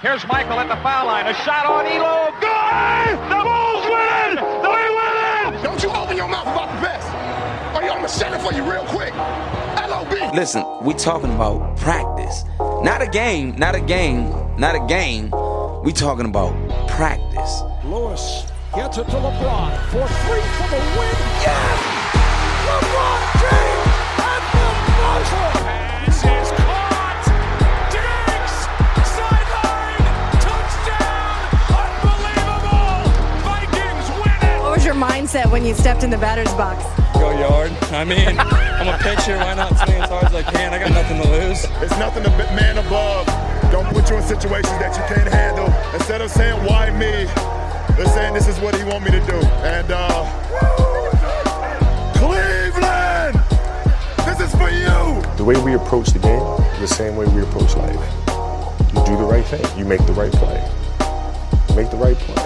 Here's Michael at the foul line. A shot on Ehlo. Good! The Bulls win! They win it! Don't you open your mouth about the best. Or you, I'm gonna shut it for you real quick. LOB. Listen, we talking about practice. Not a game, not a game, not a game. We talking about practice. Lewis gets it to LeBron for three for the win. Yes! LeBron James at the buzzer. Mindset when you stepped in the batter's box? Go yard. I mean, I'm a pitcher. Why not swing as hard as I can? I got nothing to lose. It's nothing to be- man above. Don't put you in situations that you can't handle. Instead of saying why me, they're saying this is what he want me to do. And uh Cleveland! This is for you! The way we approach the game is the same way we approach life. You do the right thing. You make the right play. You make the right play.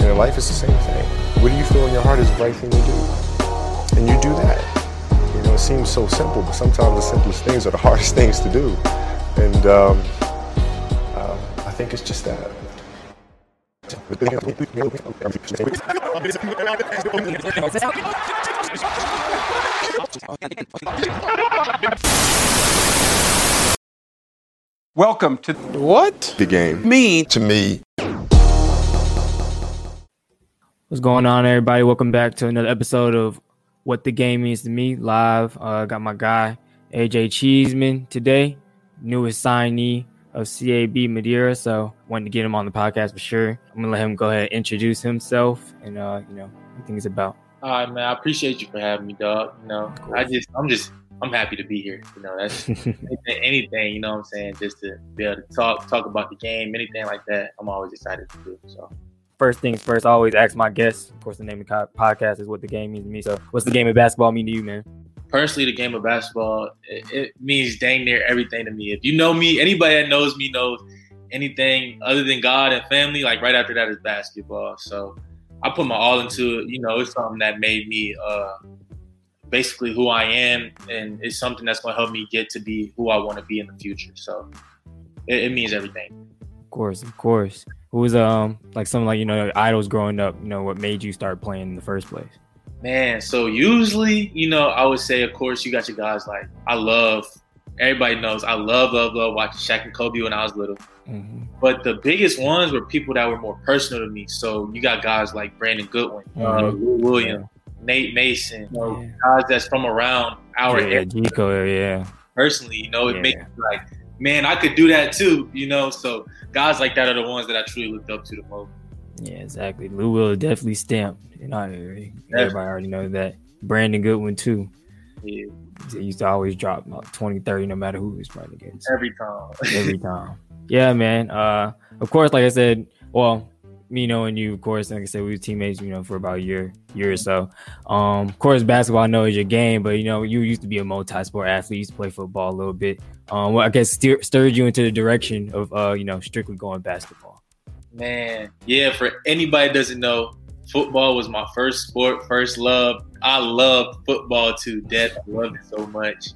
And in life, it's the same thing. What do you feel in your heart is the right thing to do? And you do that. You know, it seems so simple, but sometimes the simplest things are the hardest things to do. And um, uh, I think it's just that. Welcome to What? The game. Me, To me, What's going on, everybody? Welcome back to another episode of What the Game Means to Me live. Uh, got my guy AJ Cheeseman today, newest signee of CAB Madeira. So wanted to get him on the podcast for sure. I'm gonna let him go ahead and introduce himself and uh, you know what things about. All right, man. I appreciate you for having me, dog. You know, I just, I'm just, I'm happy to be here. You know, that's anything, anything, you know what I'm saying? Just to be able to talk, talk about the game, anything like that. I'm always excited to do. So, First things first, I always ask my guests. Of course, the name of the podcast is what the game means to me. So, what's the game of basketball mean to you, man? personally, the game of basketball, it, it means dang near everything to me. If you know me, anybody that knows me knows anything other than God and family. Like right after that is basketball. So, I put my all into it. You know, it's something that made me uh, basically who I am, and it's something that's going to help me get to be who I want to be in the future. So, it, it means everything. Of course, of course. Who was um like some like you know your idols growing up? You know what made you start playing in the first place? Man, so usually, you know, I would say, of course, you got your guys like I love. Everybody knows I love, love, love watching Shaq and Kobe when I was little. Mm-hmm. But the biggest ones were people that were more personal to me. So you got guys like Brandon Goodwin, uh, Mhm. Lou Williams, Nate Mason, you know, Yeah. guys that's from around our yeah, area Gico, yeah. personally. You know, it Yeah. makes me like, man, I could do that too. You know, so guys like that are the ones that I truly looked up to the most. Yeah, exactly. Lou Will definitely stamped in our area. Everybody already knows that. Brandon Goodwin too. Yeah, He used to always drop about 20, 30 no matter who he was playing against. every time. Every time. Yeah, man. Uh of course, like I said, well, me knowing you, of course, like I said, we were teammates, you know, for about a year, year or so. Um, of course, basketball I know is your game, but you know, you used to be a multi-sport athlete, you used to play football a little bit. Um, what I guess steer, stirred you into the direction of uh, you know, strictly going basketball. Man, yeah, for anybody doesn't know, football was my first sport, first love. I love football to death. I love it so much.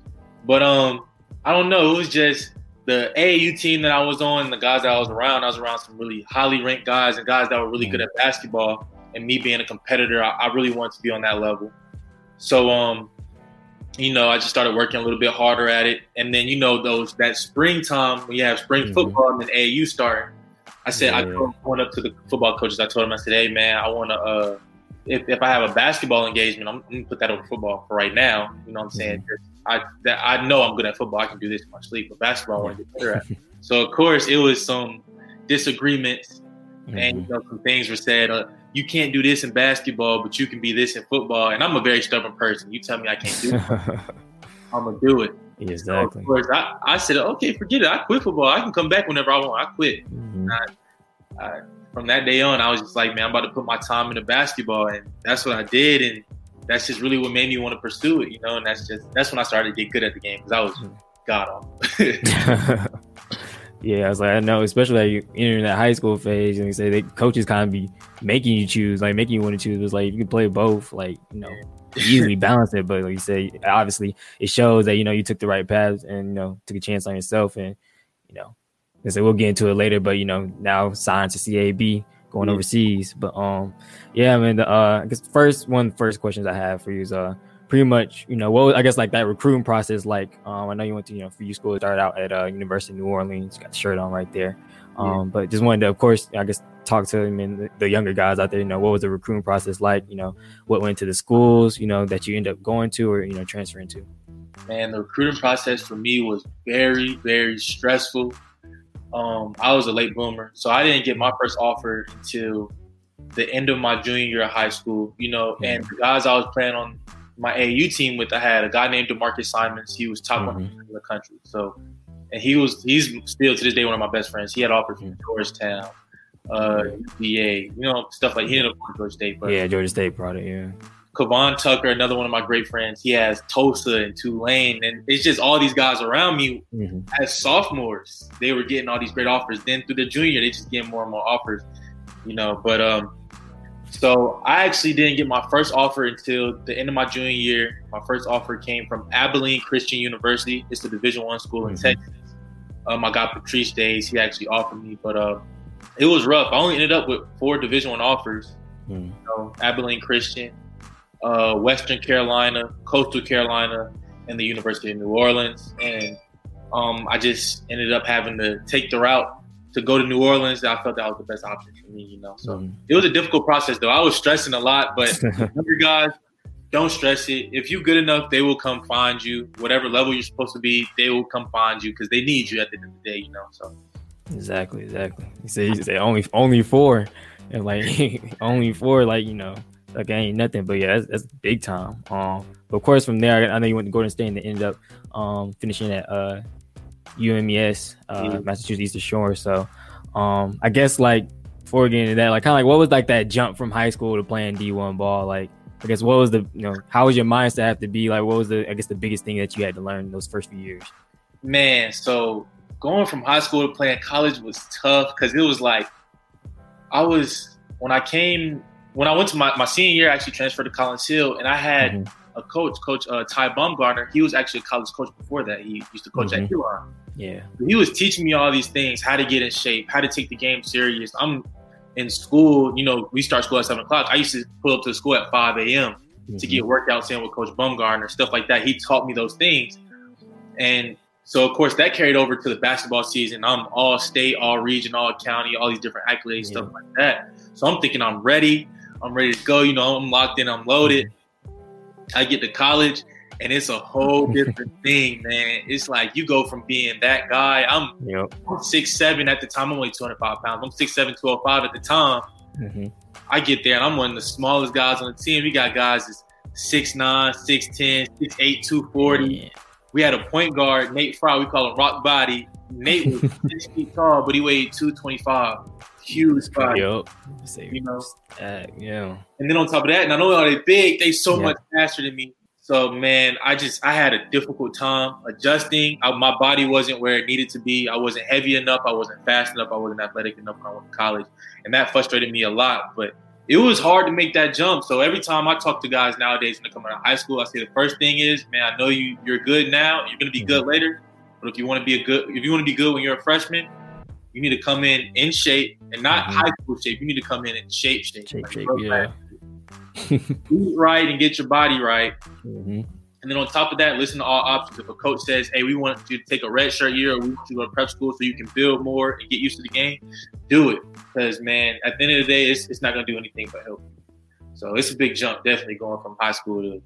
But um, I don't know, it was just the AAU team that I was on, the guys that I was around, I was around some really highly ranked guys and guys that were really good at basketball. And me being a competitor, I, I really wanted to be on that level. So um, you know, I just started working a little bit harder at it. And then, you know, those that springtime when you have spring Mhm. football and then AAU start, I said I Yeah. told- went up to the football coaches. I told them, I said, "Hey, man, I want to. Uh, if, if I have a basketball engagement, I'm, I'm gonna put that over football for right now. You know what I'm saying? I that I know I'm good at football. I can do this in my sleep, but basketball I want to get better at. So of course, it was some disagreements, and you know, some things were said. Uh, you can't do this in basketball, but you can be this in football. And I'm a very stubborn person. You tell me I can't do it, I'm gonna do it. So, exactly. of course, I, I said, okay, forget it. I quit football. I can come back whenever I want. I quit Mhm. I, from that day on, I was just like, man, I'm about to put my time into basketball, and that's what I did, and that's just really what made me want to pursue it, you know. And that's just that's when I started to get good at the game because I was mm-hmm. god awful. yeah, I was like, I know, especially like you're entering that high school phase, and they say they coaches kind of be making you choose, like making you want to choose. It was like you can play both, like you know, easily balance it. But like you say, obviously, it shows that you know you took the right path and you know took a chance on yourself, and you know, I said we'll get into it later, but you know now signed to CAB, going Yeah. overseas. But um, yeah, I mean, the, uh, I guess first one of the first questions I have for you is uh, pretty much you know what was, I guess like that recruiting process like. Um, I know you went to you know for you school started out at uh, University of New Orleans, got the shirt on right there. Um, but just wanted to, of course, I guess talk to and the, the younger guys out there. You know, what was the recruiting process like? You know, what went to the schools, you know, that you end up going to or you know transferring to. man, the recruiting process for me was very, very stressful. Um, I was a late bloomer, so I didn't get my first offer until the end of my junior year of high school. You know, and the guys I was playing on my AU team with, I had a guy named Demarcus Simons. He was top one in the country. So, and he was he's still to this day one of my best friends. He had offers from Georgetown, uh, UVA, you know, stuff like he ended up going to Georgia State, but yeah, Georgia State product. Yeah. Kavan Tucker, another one of my great friends, he has Tulsa and Tulane, and it's just all these guys around me Mhm. as sophomores. They were getting all these great offers. Then through the junior, they just getting more and more offers, you know. But um, so I actually didn't get my first offer until the end of my junior year. My first offer came from Abilene Christian University. It's a Division One school in Mhm. Texas. Um, I got Patrice Days. He actually offered me, but uh, it was rough. I only ended up with four Division One offers Mm. you know, Abilene Christian, uh, Western Carolina, Coastal Carolina, and the University of New Orleans. And um, I just ended up having to take the route to go to New Orleans. I felt that was the best option for me, you know. So Mm. it was a difficult process, though. I was stressing a lot, but younger guys, don't stress it. If you're good enough, they will come find you. Whatever level you're supposed to be, they will come find you because they need you at the end of the day, you know. So Exactly, exactly. You say you say only only four, and like only four, like you know, like ain't nothing. But yeah, that's, that's big time. Um, but of course from there, I, know you went to Gordon State and ended up um finishing at uh UMES, uh, Yeah. Massachusetts Eastern Shore. So, um, I guess like before getting into that, like kind of like what was like that jump from high school to playing D one ball? Like, I guess what was the you know how was your mindset have to be? Like, what was the I guess the biggest thing that you had to learn in those first few years? man, so going from high school to playing college was tough because it was like I was when I came when I went to my, my senior year, I actually transferred to Collins Hill, and I had Mhm. a coach, Coach uh, Ty Baumgartner. He was actually a college coach before that. He used to coach Mhm. at Huron. Yeah, He was teaching me all these things, how to get in shape, how to take the game serious. I'm in school, you know, we start school at seven o'clock. I used to pull up to the school at five a.m. to get workouts in with Coach Bumgarner, stuff like that. He taught me those things. And so, of course, that carried over to the basketball season. I'm all state, all region, all county, all these different accolades, stuff like that. So I'm thinking I'm ready. I'm ready to go. You know, I'm locked in, I'm loaded. I get to college, and it's a whole different thing, man. It's like you go from being that guy. I'm Yep. six seven at the time. I'm only 205 pounds. I'm six seven, 205 at the time. hmm I get there and I'm one of the smallest guys on the team. We got guys that's 6'9, 6'10, 6'8, 240. We had a point guard, Nate Fry, we call him Rock Body. Nate was six feet tall, but he weighed 225. Huge spot. Yep. You know. uh, yeah. And then on top of that, not only are they big, they so Yeah. much faster than me. So man, I just I had a difficult time adjusting. I, my body wasn't where it needed to be. I wasn't heavy enough. I wasn't fast enough. I wasn't athletic enough when I went to college, and that frustrated me a lot. But it was hard to make that jump. So every time I talk to guys nowadays when they come out of high school, I say the first thing is, man, I know you you're good now. You're gonna be good later. But if you want to be a good, if you want to be good when you're a freshman, you need to come in in shape and not Mhm. high school shape. You need to come in in shape, shape, Shape, Like, shape, yeah. eat right and get your body right. hmm And then on top of that, listen to all options. If a coach says, "Hey, we want you to take a red shirt year, or we want you to go to prep school so you can build more and get used to the game," do it. Because man, at the end of the day, it's, it's not going to do anything but help you. So it's a big jump, definitely going from high school to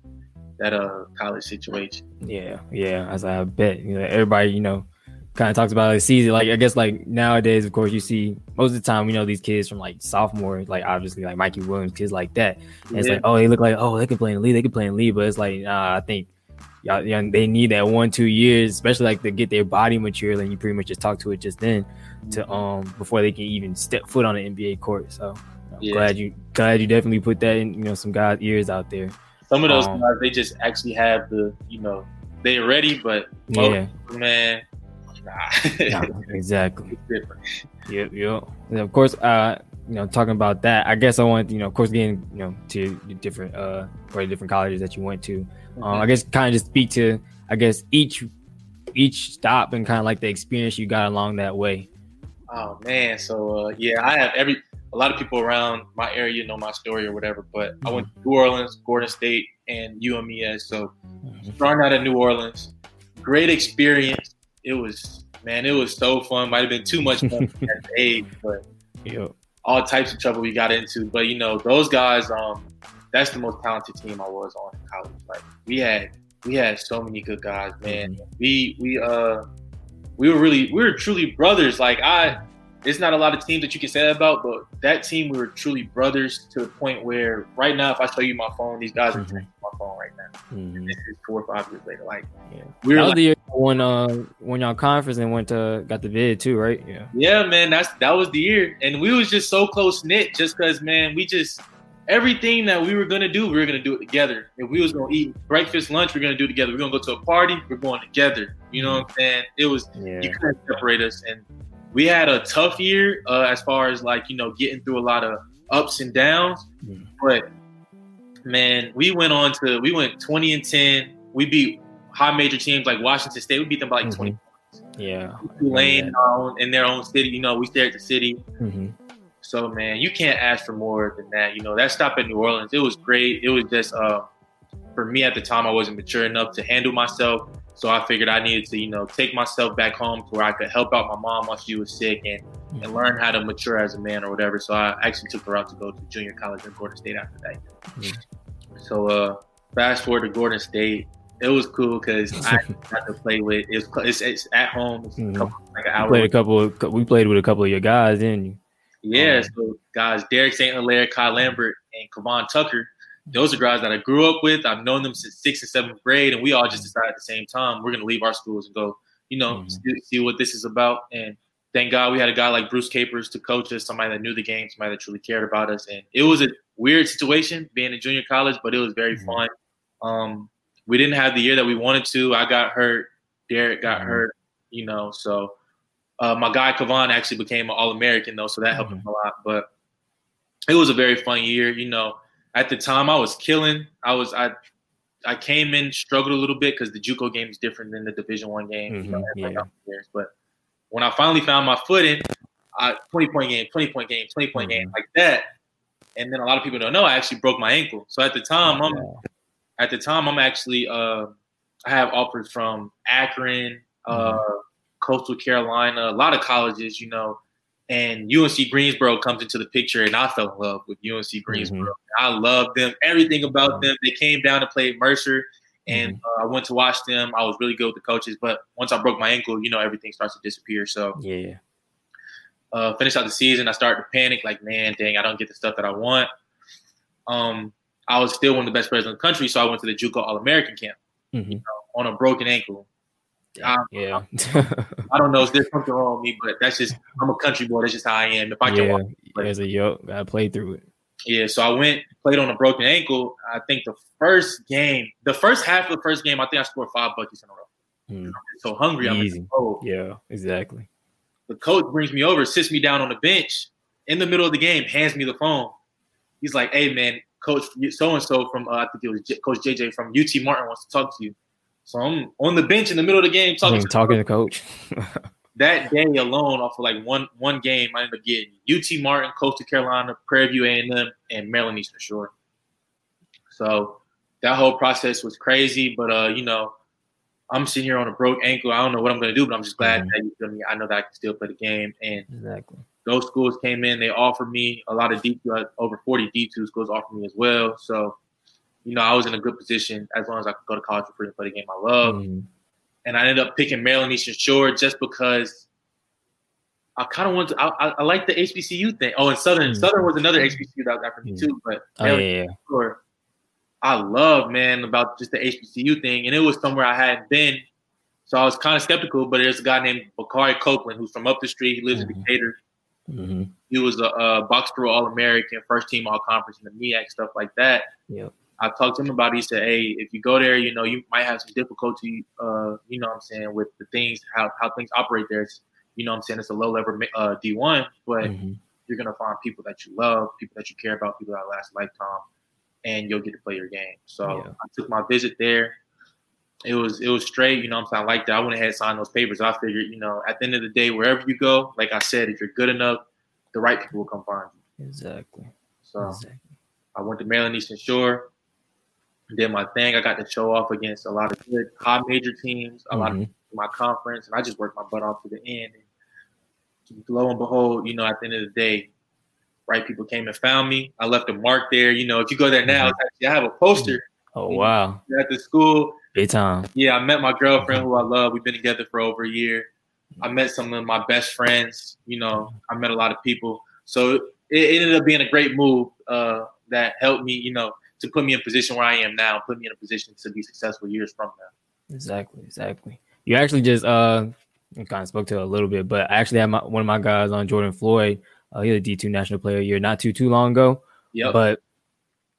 that uh college situation. Yeah, yeah. As I bet, you know, everybody, you know, kind of talks about it. season. like I guess like nowadays, of course, you see most of the time, you know, these kids from like sophomore, like obviously like Mikey Williams, kids like that. And it's like, oh, they look like, oh, they can play in the league, they can play in the league, but it's like, nah, I think. Y'all, yeah, they need that one, two years, especially like to get their body mature. And you pretty much just talk to it just then, to um before they can even step foot on the NBA court. So I'm Yeah. glad you glad you definitely put that in, you know, some guys' ears out there. Some of those Um, guys, they just actually have the, you know, they're ready, but most Yeah. man, nah. Yeah, exactly. Yep, yep. And of course, uh, you know, talking about that, I guess I want, you know, of course, getting, you know, to different, uh, or different colleges that you went to. Um, I guess kind of just speak to, I guess each, each stop and kind of like the experience you got along that way. Oh man, so uh, yeah, I have every a lot of people around my area know my story or whatever, but I went to New Orleans, Gordon State, and UMES. So starting out at New Orleans, great experience. It was man, it was so fun. Might have been too much fun at the age, but Yep. all types of trouble we got into. But you know, those guys, um, that's the most talented team I was on in college. Like we had we had so many good guys, man. We we uh we were really we were truly brothers. Like I it's not a lot of teams that you can say that about, but that team we were truly brothers to the point where right now if I show you my phone, these guys are Mhm. taking my phone right now. Mhm. This is four or five years later. Like Yeah. we That were was like, the year when uh when y'all conference and went to got the vid too, right? Yeah. Yeah, man, that's that was the year, and we was just so close knit, just because, man, we just everything that we were gonna do, we were gonna do it together. If we was gonna eat breakfast, lunch, we are gonna do it together. We're gonna go to a party, we're going together. You know what I'm saying? It was Yeah. you couldn't separate us, and we had a tough year uh, as far as like you know getting through a lot of ups and downs, Mm. but man, we went on to we went 20 and 10. We beat high major teams like Washington State. We beat them by like 20 points. Yeah. Tulane in their own city. You know, we stay at the city. Mm-hmm. So man, you can't ask for more than that. You know, that stop at New Orleans, it was great. It was just uh, for me at the time, I wasn't mature enough to handle myself. So I figured I needed to, you know, take myself back home to where I could help out my mom while she was sick and, and learn how to mature as a man or whatever. So I actually took her out to go to junior college in Gordon State after that. So uh, fast forward to Gordon State, it was cool because I got to play with. It's it's, it's at home. It's a Mhm. couple, like an We hour. played a couple. Of, we played with a couple of your guys, didn't you? Yeah, so guys, Derek St. Hilaire, Kyle Lambert, and Kavan Tucker, those are guys that I grew up with. I've known them since sixth and seventh grade, and we all just decided at the same time we're going to leave our schools and go, you know, see, see what this is about. And thank God we had a guy like Bruce Capers to coach us, somebody that knew the game, somebody that truly cared about us. And it was a weird situation being in junior college, but it was very fun. Um, we didn't have the year that we wanted to. I got hurt. Derek got hurt. You know, so uh, my guy Kavan actually became an All American though, so that helped him a lot. But it was a very fun year. You know, at the time I was killing. I was I I came in struggled a little bit because the JUCO game is different than the Division One game. You know, Mhm, yeah. But when I finally found my footing, I, twenty point game, twenty point game, twenty point game, like that. And then a lot of people don't know I actually broke my ankle. So at the time, I'm at the time I'm actually uh, I have offers from Akron, uh, Coastal Carolina, a lot of colleges, you know, and UNC Greensboro comes into the picture, and I fell in love with UNC Greensboro. I love them, everything about them. They came down to play Mercer, and uh, I went to watch them. I was really good with the coaches, but once I broke my ankle, you know, everything starts to disappear. So Yeah. uh, finished out the season, I started to panic, like, man, dang, I don't get the stuff that I want. Um, I was still one of the best players in the country, so I went to the JUCO All American camp Mhm. on a broken ankle. I, Yeah. I don't know if there's something wrong with me, but that's just I'm a country boy. That's just how I am. If I can yeah. walk, As a yo, gotta play through it. Yeah. So I went played on a broken ankle. I think the first game, the first half of the first game, I think I scored five buckets in a row. Mm. So hungry, I'm Easy. oh. Yeah. Exactly. The coach brings me over, sits me down on the bench in the middle of the game, hands me the phone. He's like, "Hey man, Coach so and so from uh, I think it was J- Coach JJ from UT Martin wants to talk to you." So I'm on the bench in the middle of the game talking Talking, to talking to coach. that day alone, off of like one one game, I ended up getting UT Martin, Coastal Carolina, Prairie View A&M, and Maryland Eastern Shore. So that whole process was crazy, but uh, you know, I'm sitting here on a broke ankle. I don't know what I'm gonna do, but I'm just glad that you feel me. I know that I can still play the game. And exactly. those schools came in, they offered me a lot of D uh, over 40 D2 schools offered me as well. So, you know, I was in a good position as long as I could go to college for free and play the game I love Mhm. And I ended up picking Maryland Eastern Shore just because I kind of wanted. To, I, I, I like the HBCU thing. Oh, and Southern Southern was another HBCU that was after me too. But Oh, yeah, yeah. Eastern Shore, I love man about just the HBCU thing, and it was somewhere I hadn't been, so I was kind of skeptical. But there's a guy named Bakari Copeland who's from up the street. He lives in Decatur. Mhm. He was a, a box throw All American, first team All Conference in the MEAC stuff like that. Yep. I talked to him about it. He said, Hey, if you go there, you know, you might have some difficulty, uh, you know what I'm saying, with the things, how, how things operate there. It's, you know what I'm saying, it's a low level uh, D1, but Mhm. you're going to find people that you love, people that you care about, people that last a lifetime, and you'll get to play your game. So Yeah. I took my visit there. it was it was straight. You know, what I'm saying I like it. I went ahead and signed those papers. I figured, you know, at the end of the day, wherever you go, like I said, if you're good enough, the right people will come find you. Exactly. So exactly. I went to Maryland Eastern Shore, did my thing. I got to show off against a lot of good high major teams, a lot of Mhm. my conference, and I just worked my butt off to the end. And lo and behold, you know, at the end of the day, right people came and found me. I left a mark there. You know, if you go there now, it's actually, I have a poster Oh wow, at the school. big time. Yeah, I met my girlfriend who I love. We've been together for over a year. I met some of my best friends. You know, I met a lot of people. So it, it ended up being a great move uh, that helped me, you know, to put me in a position where I am now, put me in a position to be successful years from now. Exactly, exactly. You actually just uh kind of spoke to a little bit, but I actually had my, one of my guys on Jordan Floyd. Uh, he a D two national player year not too too long ago. Yeah, But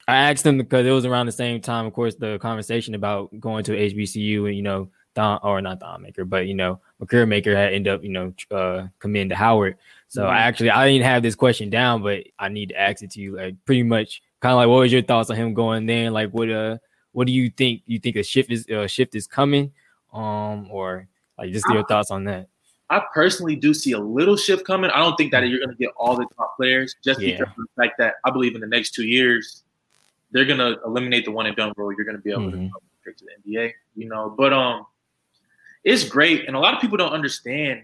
I asked him because it was around the same time, of course, the conversation about going to HBCU and you know Don or not Thon Maker, but you know Makur Maker had ended up you know uh coming to Howard. So I Mhm. actually I didn't have this question down, but I need to ask it to you. Like pretty much, kind of like what was your thoughts on him going there? Like what uh what do you think? You think a shift is a shift is coming, um, or like just your thoughts on that? I personally do see a little shift coming. I don't think that you're going to get all the top players just Yeah. because of the fact that I believe in the next two years they're going to eliminate the one and done rule. You're going to be able Mhm. to go straight to the NBA, you know. But um, it's great, and a lot of people don't understand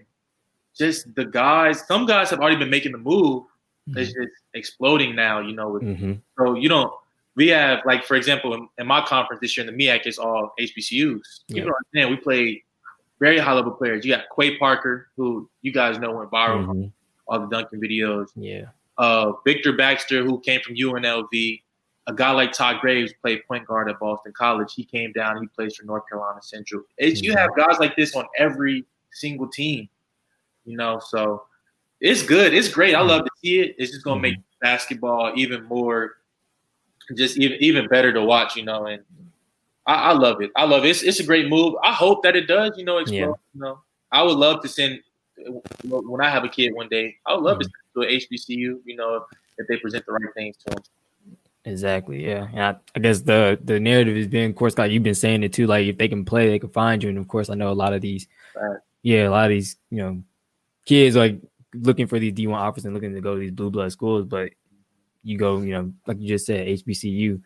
just the guys. Some guys have already been making the move. It's just exploding now, you know. Mm-hmm. So you don't. We have like, for example, in, in my conference this year in the MEAC, it's all HBCUs. Yeah. You know, understand? We played very high level players. You got Quay Parker, who you guys know went viral from Mhm. all the dunking videos. Yeah. Uh, Victor Baxter, who came from UNLV. A guy like Todd Graves played point guard at Boston College. He came down. He plays for North Carolina Central. It's, You Mhm. have guys like this on every single team. You know, so it's good. It's great. I love to mm-hmm. see it. It's just gonna make mm-hmm. basketball even more, just even even better to watch. You know, and I, I love it. I love it. It's, it's a great move. I hope that it does. You know, explode. Yeah. You know, I would love to send when I have a kid one day. I would love to mm-hmm. send to an HBCU. You know, if they present the right things to them. Exactly. Yeah. And I, I guess the the narrative is being, of course, like you've been saying it too. Like if they can play, they can find you. And of course, I know a lot of these, Right. yeah, a lot of these, you know, kids like looking for these D one offers and looking to go to these blue blood schools. But you go, you know, like you just said, HBCU,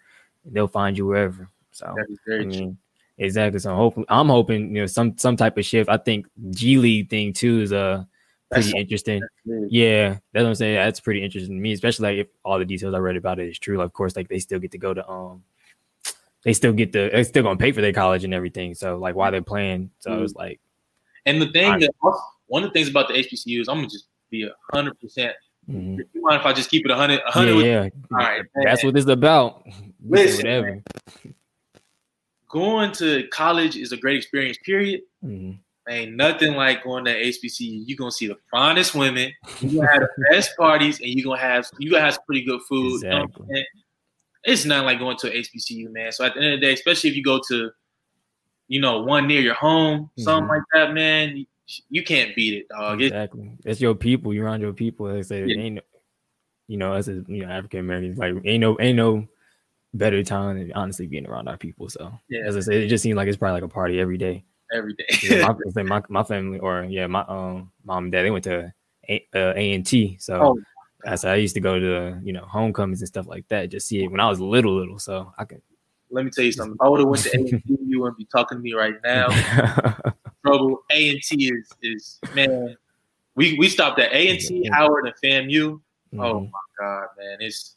they'll find you wherever. So That is very I mean, exactly. So I'm hoping, I'm hoping, you know, some some type of shift. I think G League thing too is uh pretty That's- interesting. true. Yeah, that's what I'm saying. That's pretty interesting to me, especially like if all the details I read about it is true. Like, of course, like they still get to go to um, they still get the they're still gonna pay for their college and everything. So like, why they're playing? So it's like, And the thing I- that one of the things about the HBCUs, I'm gonna just be a hundred percent. mhm. You mind if I just keep it a hundred? A yeah, hundred. yeah, All right, that's man. what this is about. Listen, whatever. Going to college is a great experience. Period. Mhm. Ain't nothing like going to HBCU. You're gonna see the finest women. You gonna have the best parties, and you gonna have you gonna have some pretty good food. You know what I'm Exactly. saying? It's not like going to HBCU, man. So at the end of the day, especially if you go to, you know, one near your home, something Mhm. like that, man, you, can't beat it, dog. Exactly. It's your people. You're around your people. They say Yeah. ain't no, you know, as a you know African Americans, like ain't no ain't no better time than honestly being around our people. So Yeah. as I said, it just seems like it's probably like a party every day. every day. Yeah, my, my my family or yeah, my um mom and dad they went to A uh, and T. So Oh, I said I used to go to you know homecomings and stuff like that. Just see it when I was little, little. So I can. Let me tell you something. If I would have went to A and T, you wouldn't be talking to me right now. Trouble. A and T is is man. We we stopped at A and T, Howard, and FAMU. Oh Mhm. my god, man! It's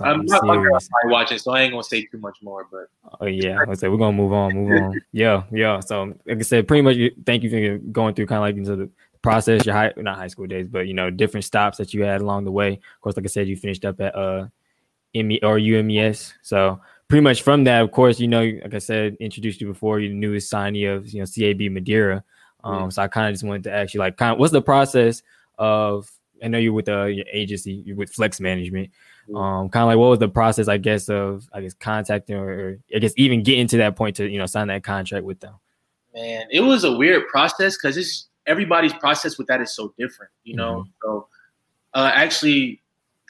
I'm not my girl's serious. probably watching, so I ain't gonna say too much more. But Oh yeah, I said we're gonna move on, move on. Yeah, yeah. So like I said, pretty much. Thank you for going through kind of like into the process, your high not high school days, but you know different stops that you had along the way. Of course, like I said, you finished up at uh, ME or UMES. So pretty much from that, of course, you know, like I said, introduced you before, you knew the signee of you know CAB Madeira. Um, so I kind of just wanted to ask you, like, kind of, what's the process of? I know you're with uh, your agency, you're with Flex Management. Um, kind of like what was the process, I guess, of I guess contacting or, or I guess even getting to that point to you know sign that contract with them. man, it was a weird process because it's everybody's process with that is so different, you know. Mm-hmm. So uh, actually,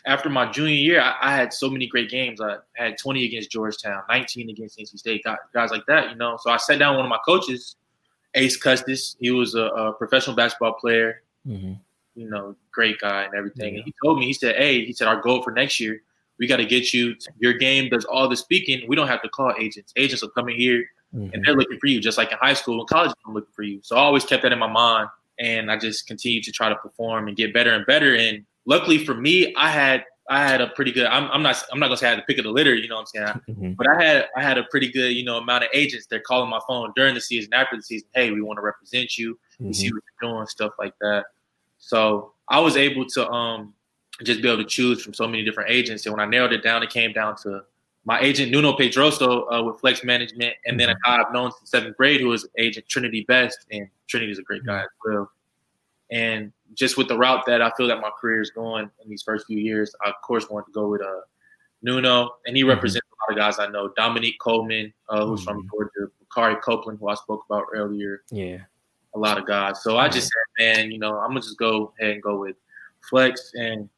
after my junior year, I, I, had so many great games. I had 20 against Georgetown, 19 against NC State, guys like that, you know. So I sat down with one of my coaches, Ace Custis. He was a, a professional basketball player, mm-hmm. you know, great guy and everything. And he told me, he said, "Hey, he said our goal for next year, we got to get you. Your game does all the speaking. We don't have to call agents. Agents will come in here mm-hmm. and they're looking for you, just like in high school and college. I'm looking for you. So I always kept that in my mind, and I just continued to try to perform and get better and better. And luckily for me, I had I had a pretty good. I'm, I'm not. I'm not gonna say I had the pick of the litter. You know what I'm saying? Mm-hmm. But I had. I had a pretty good, you know, amount of agents. They're calling my phone during the season, after the season. Hey, we want to represent you. We mm-hmm. see what you're doing, stuff like that. So I was able to um just be able to choose from so many different agents. And when I narrowed it down, it came down to my agent Nuno Pedroso uh, with Flex Management, and then a mm-hmm. guy I've known since seventh grade who is agent Trinity Best, and Trinity is a great guy as well. And just with the route that I feel that my career is going in these first few years, I of course wanted to go with uh, Nuno, and he mm-hmm. represents mm-hmm. a lot of guys I know. Dominique Coleman, uh, who's mm-hmm. from Georgia, Bakari Copeland, who I spoke about earlier. Yeah, a lot of guys. So I just said, man, you know, I'm gonna just go ahead and go with Flex, and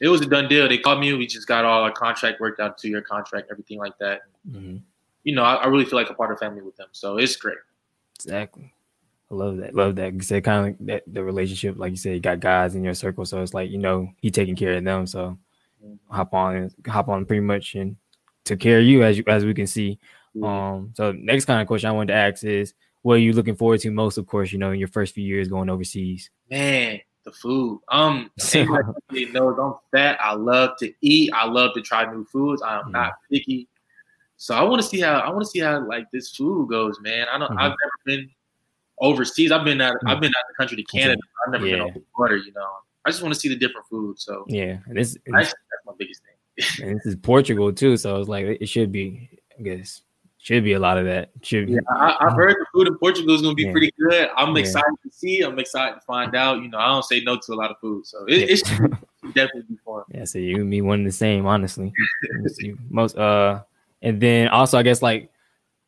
it was a done deal. They called me. We just got all our contract worked out, two year contract, everything like that. Mm-hmm. You know, I, I, really feel like a part of family with them, so it's great. Exactly. I love that. Love that. You said kind of like that the relationship, like you said, you got guys in your circle, so it's like you know he taking care of them. So mm-hmm. hop on, hop on, pretty much, and took care of you as you as we can see. Mm-hmm. Um. So next kind of question I wanted to ask is, what are you looking forward to most? Of course, you know, in your first few years going overseas. Man, the food. Um, everybody knows I'm fat. I love to eat. I love to try new foods. I am mm-hmm. not picky. So I want to see how I want to see how like this food goes, man. I don't. Mm-hmm. I've never been overseas. I've been out. I've been out of the country to Canada. I've never yeah. been over the border. You know, I just want to see the different food. So yeah, and this that's my biggest thing. and this is Portugal too, so it's like it should be. I guess should be a lot of that. Should be. Yeah, I, have heard the food in Portugal is going to be yeah. pretty good. I'm yeah. excited to see. I'm excited to find out. You know, I don't say no to a lot of food, so it, it should definitely be fun. Yeah, so you and me one and the same, honestly. Most uh, and then also I guess like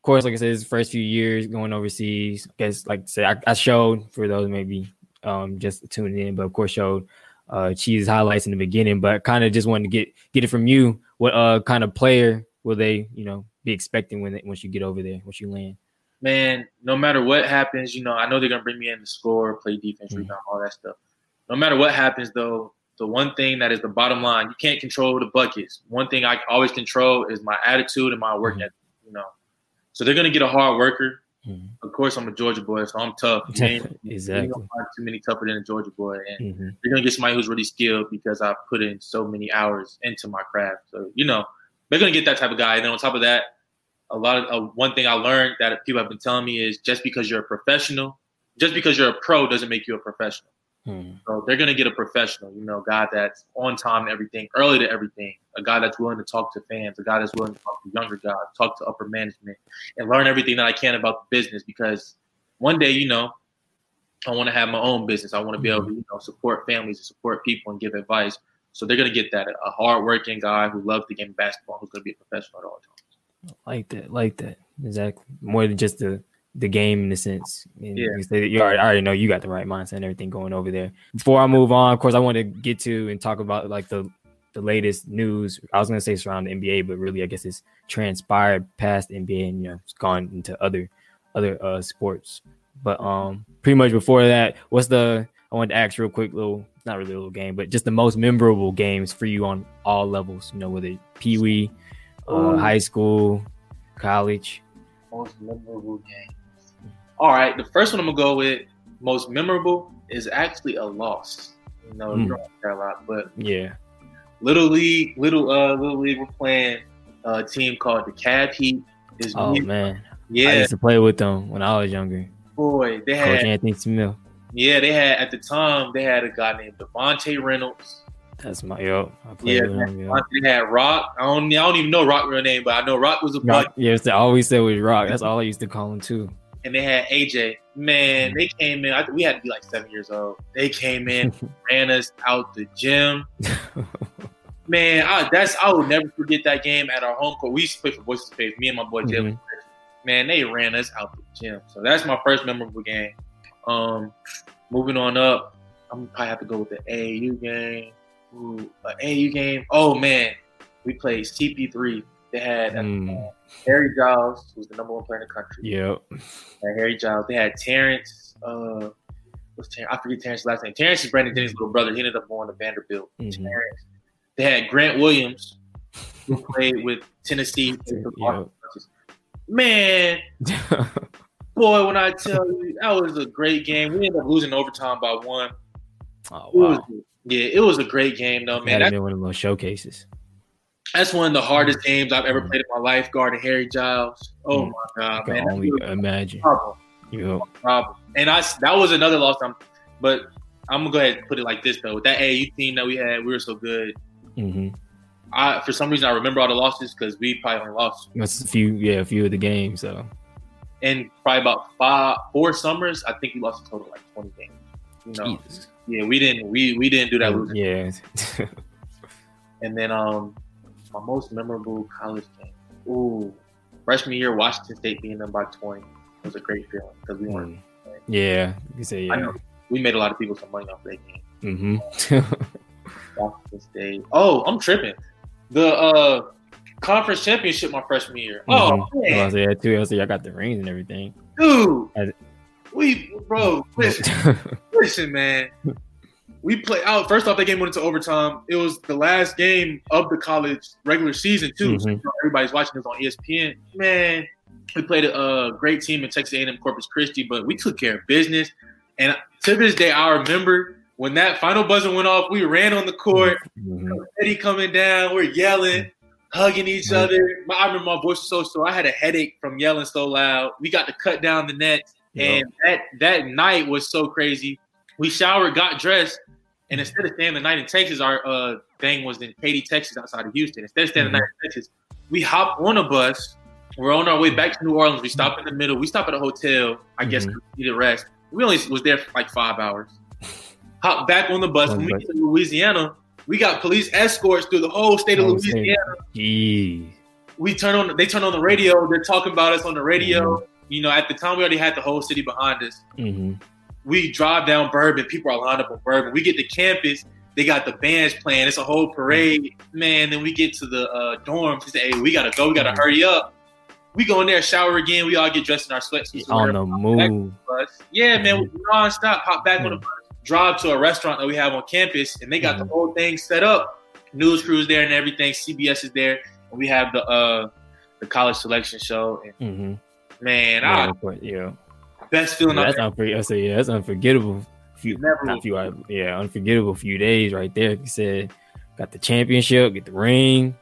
course, like I said, his first few years going overseas. I guess, like I said, I, I showed for those maybe um, just tuning in, but of course showed uh, Cheese highlights in the beginning. But kind of just wanted to get get it from you. What uh, kind of player will they, you know, be expecting when they, once you get over there, once you land? Man, no matter what happens, you know, I know they're gonna bring me in to score, play defense, mm-hmm. rebound, all that stuff. No matter what happens, though, the one thing that is the bottom line, you can't control the buckets. One thing I always control is my attitude and my work mm-hmm. ethic. You know, so they're gonna get a hard worker. Mm-hmm. Of course, I'm a Georgia boy, so I'm tough. exactly. Too many tougher than a Georgia boy, and mm-hmm. they're gonna get somebody who's really skilled because I put in so many hours into my craft. So you know, they're gonna get that type of guy. And then on top of that, a lot of uh, one thing I learned that people have been telling me is just because you're a professional, just because you're a pro doesn't make you a professional. Hmm. So they're gonna get a professional, you know, guy that's on time to everything, early to everything, a guy that's willing to talk to fans, a guy that's willing to talk to younger guys, talk to upper management, and learn everything that I can about the business. Because one day, you know, I want to have my own business. I want to be able to, you know, support families and support people and give advice. So they're gonna get that a hardworking guy who loves the game of basketball, who's gonna be a professional at all times. Like that, like that, exactly. More than just the the game in a sense. And yeah. You, already, I already know you got the right mindset and everything going over there. Before I move on, of course, I want to get to and talk about like the the latest news. I was gonna say surrounding the NBA, but really, I guess it's transpired past NBA and you know it's gone into other other uh sports. But um, pretty much before that, what's the I wanted to ask real quick, little not really a little game, but just the most memorable games for you on all levels. You know, whether Pee Wee, uh, high school, college. Most memorable game. All right, the first one I'm gonna go with most memorable is actually a loss. You know, mm. you don't a lot, but yeah, little league, little uh, little league. We're playing a team called the Cab Heat. Is oh man, yeah, I used to play with them when I was younger. Boy, they had Coach Anthony Smith. Yeah, they had at the time they had a guy named Devontae Reynolds. That's my yo. yeah, him, yo. they had Rock. I don't, I don't even know Rock real name, but I know Rock was a Rock. Yeah, I always said was Rock. That's all I used to call him too and they had AJ. Man, they came in. I, we had to be like seven years old. They came in, ran us out the gym. Man, I, that's I will never forget that game at our home court. We used to play for Voices Space. Me and my boy Jalen. Mm-hmm. Man, they ran us out the gym. So that's my first memorable game. Um, moving on up, I'm probably have to go with the AAU game. Ooh, an AU game. Oh man, we played CP3. They had Mm, Harry Giles, who's the number one player in the country. yep. Had Harry Giles. They had Terrence. Uh, what's Terrence? I forget Terrence's last name. Terrence is Brandon Denny's little brother. He ended up going to Vanderbilt. Mhm. Terrence. They had Grant Williams, who played with Tennessee. Yep. Man, boy, when I tell you that was a great game, we ended up losing overtime by one. Oh It was- wow. yeah, it was a great game though, man. That's, been one of those showcases. That's one of the hardest games I've ever played in my life, guarding Harry Giles. Oh Mm. my god, I can man, only imagine. problem, Yep. problem. And I that was another loss time, but I'm gonna go ahead and put it like this though. With that AU team that we had, we were so good. hmm I for some reason I remember all the losses because we probably only lost That's a few, yeah, a few of the games. So and probably about five, four summers. I think we lost a total of like 20 games. You know, Jesus. yeah, we didn't we we didn't do that. losing. yeah. And then um, my most memorable college game. Ooh, freshman year, Washington State being them by 20 was a great feeling because we weren't. Mm. yeah. You say I yeah. know we made a lot of people some money off that game. Mm-hmm. Washington State. Oh, I'm tripping. The uh conference championship my freshman year. Oh Mm-hmm. I man, was yeah too. I was I got the rings and everything. dude, I- we bro, listen, listen, man. We play out. First off, that game went into overtime. It was the last game of the college regular season too. So, Mhm. you know, everybody's watching this on ESPN. Man, we played a uh, great team in Texas A&M Corpus Christi, but we took care of business. And to this day, I remember when that final buzzer went off. We ran on the court. Mhm. Eddie coming down. We're yelling, hugging each Mhm. other. My- I remember my voice was so sore. I had a headache from yelling so loud. We got to cut down the net. And that that night was so crazy. We showered, got dressed, and instead of staying the night in Texas, our uh, thing was in Katy, Texas, outside of Houston. Instead of staying the night in Texas, we hop on a bus. We're on our way back to New Orleans. We stop in the middle. We stop at a hotel. I guess Mhm. we need a rest. We only was there for like five hours. Hop back on the bus. When we get to Louisiana, we got police escorts through the whole state of Louisiana we turn on they turn on the radio they're talking about us on the radio Mm-hmm. you know at the time we already had the whole city behind us hmm we drive down bourbon people are lined up on bourbon we get to campus they got the bands playing it's a whole parade man then we get to the uh, dorms we say hey we gotta go we gotta hurry up we go in there shower again we all get dressed in our sweatsuits On the move. Yeah, man, we non-stop hop back on the Mhm. bus, drive to a restaurant that we have on campus, and they got the Mhm. whole thing set up. News crews there and everything. CBS is there, and we have the uh the college selection show. And hmm man, Yeah, I yeah. Best feeling that's I've. I say, yeah, that's unforgettable. Few, Never few, yeah, unforgettable few days right there. You said, got the championship, get the ring.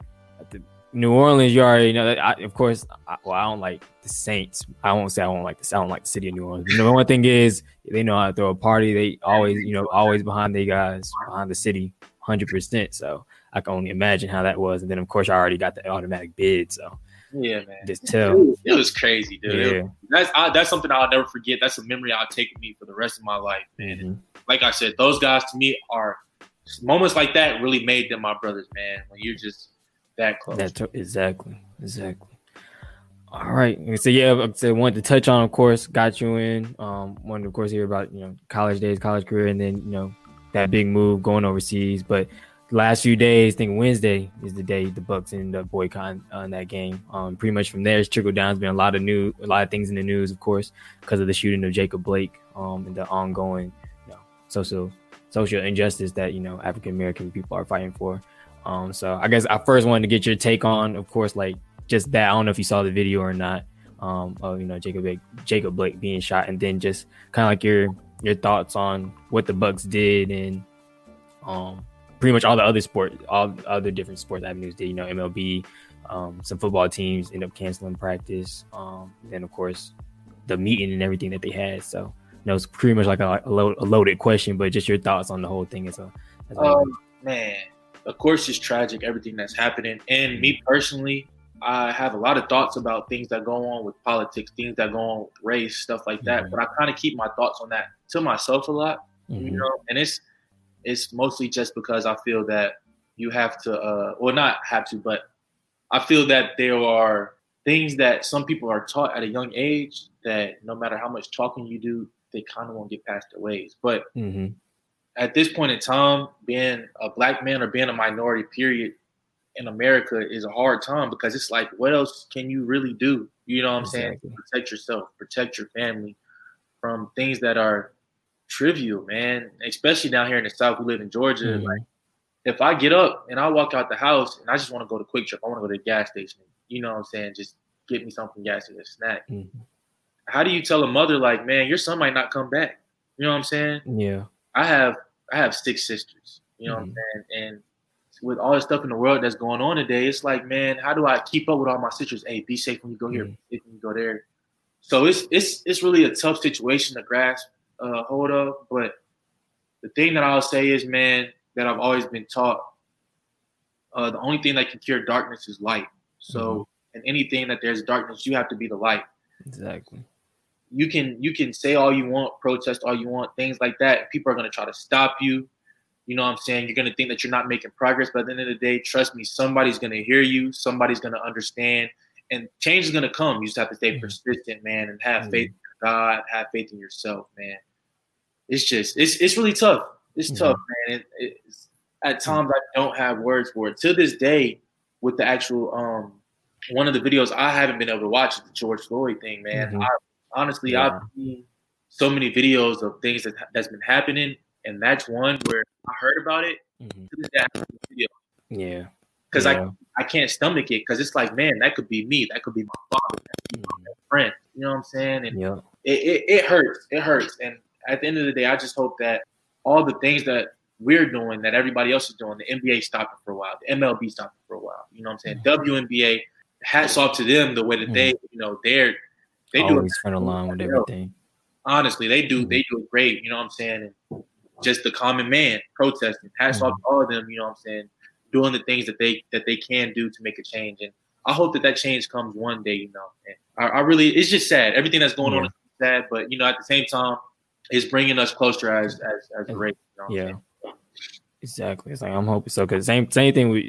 The New Orleans, you already know that. I, of course, I, well, I don't like the Saints. I won't say I don't like the. I don't like the city of New Orleans. You know, the one thing is they know how to throw a party. They always, you know, always behind the guys, behind the city, hundred percent. So I can only imagine how that was. And then of course, I already got the automatic bid. So yeah, man. just It tell. was, it was crazy, dude. Yeah. that's I, that's something I'll never forget. That's a memory I'll take with me for the rest of my life, man. Mhm. Like I said, those guys to me are moments like that really made them my brothers, man. When you're just that close. That's exactly, exactly. All right. So yeah, like I said, wanted to touch on, of course, got you in. Um, wanted to, of course, hear about you know college days, college career, and then you know that big move going overseas. But last few days, I think Wednesday is the day the Bucks ended up boycotting uh, that game. Um, pretty much from there, it's trickled down. There's been a lot of new, a lot of things in the news, of course, because of the shooting of Jacob Blake, um, and the ongoing, you know, social social injustice that you know African American people are fighting for. Um, so I guess I first wanted to get your take on, of course, like just that. I don't know if you saw the video or not. Um, of you know Jacob Blake, Jacob Blake being shot, and then just kind of like your your thoughts on what the Bucks did and um pretty much all the other sport, all the other different sports avenues did. You know MLB, um, some football teams end up canceling practice. Um, then of course the meeting and everything that they had. So you know it's pretty much like a, a, load, a loaded question, but just your thoughts on the whole thing as a. As a Um, man, of course, it's tragic everything that's happening. And me personally, I have a lot of thoughts about things that go on with politics, things that go on with race, stuff like that. Mhm. But I kind of keep my thoughts on that to myself a lot, you Mhm. know. And it's it's mostly just because I feel that you have to, uh, well, not have to, but I feel that there are things that some people are taught at a young age that no matter how much talking you do, they kind of won't get past their ways. But Mhm. at this point in time, being a black man or being a minority, period, in America is a hard time because it's like, what else can you really do? You know what I'm Exactly. saying? Protect yourself, protect your family from things that are trivial, man. Especially down here in the South, we live in Georgia. Mhm. Like, if I get up and I walk out the house and I just want to go to QuikTrip, I want to go to the gas station. You know what I'm saying? Just get me something gas and a snack. Mhm. How do you tell a mother like, man, your son might not come back? You know what I'm saying? Yeah. I have I have six sisters. You know what I'm saying? And with all the stuff in the world that's going on today, it's like, man, how do I keep up with all my sisters? Hey, be safe when you go here, Mhm. be safe when you go there. So it's it's it's really a tough situation to grasp uh, hold of. But the thing that I'll say is, man, that I've always been taught, uh, the only thing that can cure darkness is light. So in anything that there's darkness, you have to be the light Exactly. you can you can say all you want, protest all you want, things like that. People are gonna try to stop you. You know what I'm saying? You're gonna think that you're not making progress, but at the end of the day, trust me, somebody's gonna hear you, somebody's gonna understand, and change is gonna come. You just have to stay Mhm. persistent, man, and have Mhm. faith God, have faith in yourself, man. It's just it's it's really tough. It's Mhm. tough, man. It, it's, at times I don't have words for it. To this day, with the actual um one of the videos I haven't been able to watch is the George Floyd thing, man. Mhm. I, honestly, Yeah. I've seen so many videos of things that that's been happening, and that's one where I heard about it. Mhm. To this day, I haven't seen the video Yeah. because yeah. I I can't stomach it because it's like, man, that could be me, that could be my father, that could be my friend. You know what I'm saying? And Yeah. it, it, it hurts. It hurts. And at the end of the day, I just hope that all the things that we're doing, that everybody else is doing, the NBA stopped it for a while, the MLB stopped it for a while. You know what I'm saying? Mm-hmm. WNBA, hats off to them the way that they, mm-hmm. you know, they're they do it Always front along with everything. honestly, they do they mm-hmm. do it great. You know what I'm saying? And just the common man protesting. Hats off to all of them. You know what I'm saying? Doing the things that they that they can do to make a change. And I hope that that change comes one day. You know, and I, I really it's just sad. Everything that's going on is sad, but you know, at the same time, it's bringing us closer as as as a race. You know Yeah. Exactly. It's like I'm hoping so because same same thing with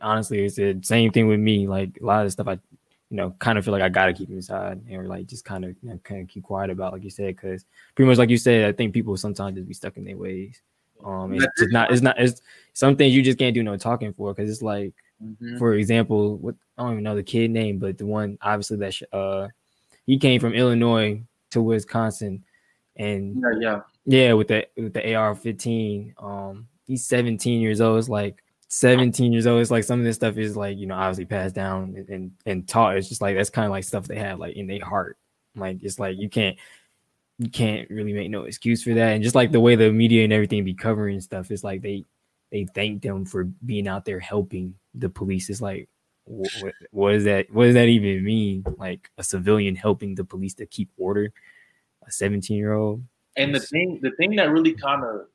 honestly it's the same thing with me. Like a lot of the stuff I you know kind of feel like I gotta keep inside or like just kind of you know, kind of keep quiet about like you said because pretty much like you said I think people sometimes just be stuck in their ways. Um, it's just not it's not it's some things you just can't do no talking for because it's like Mhm. for example what I don't even know the kid name but the one obviously that sh- uh he came from Illinois to Wisconsin and Yeah, yeah. yeah, with the with the AR-15, um, he's 17 years old. It's like 17 years old. It's like some of this stuff is like you know obviously passed down and and, and taught. It's just like that's kind of like stuff they have like in their heart. Like it's like you can't you can't really make no excuse for that. And just like the way the media and everything be covering stuff, it's like they they thank them for being out there helping the police. It's like what, what, what does that what does that even mean? Like a civilian helping the police to keep order. A 17 year old. And the thing, the thing that really kind of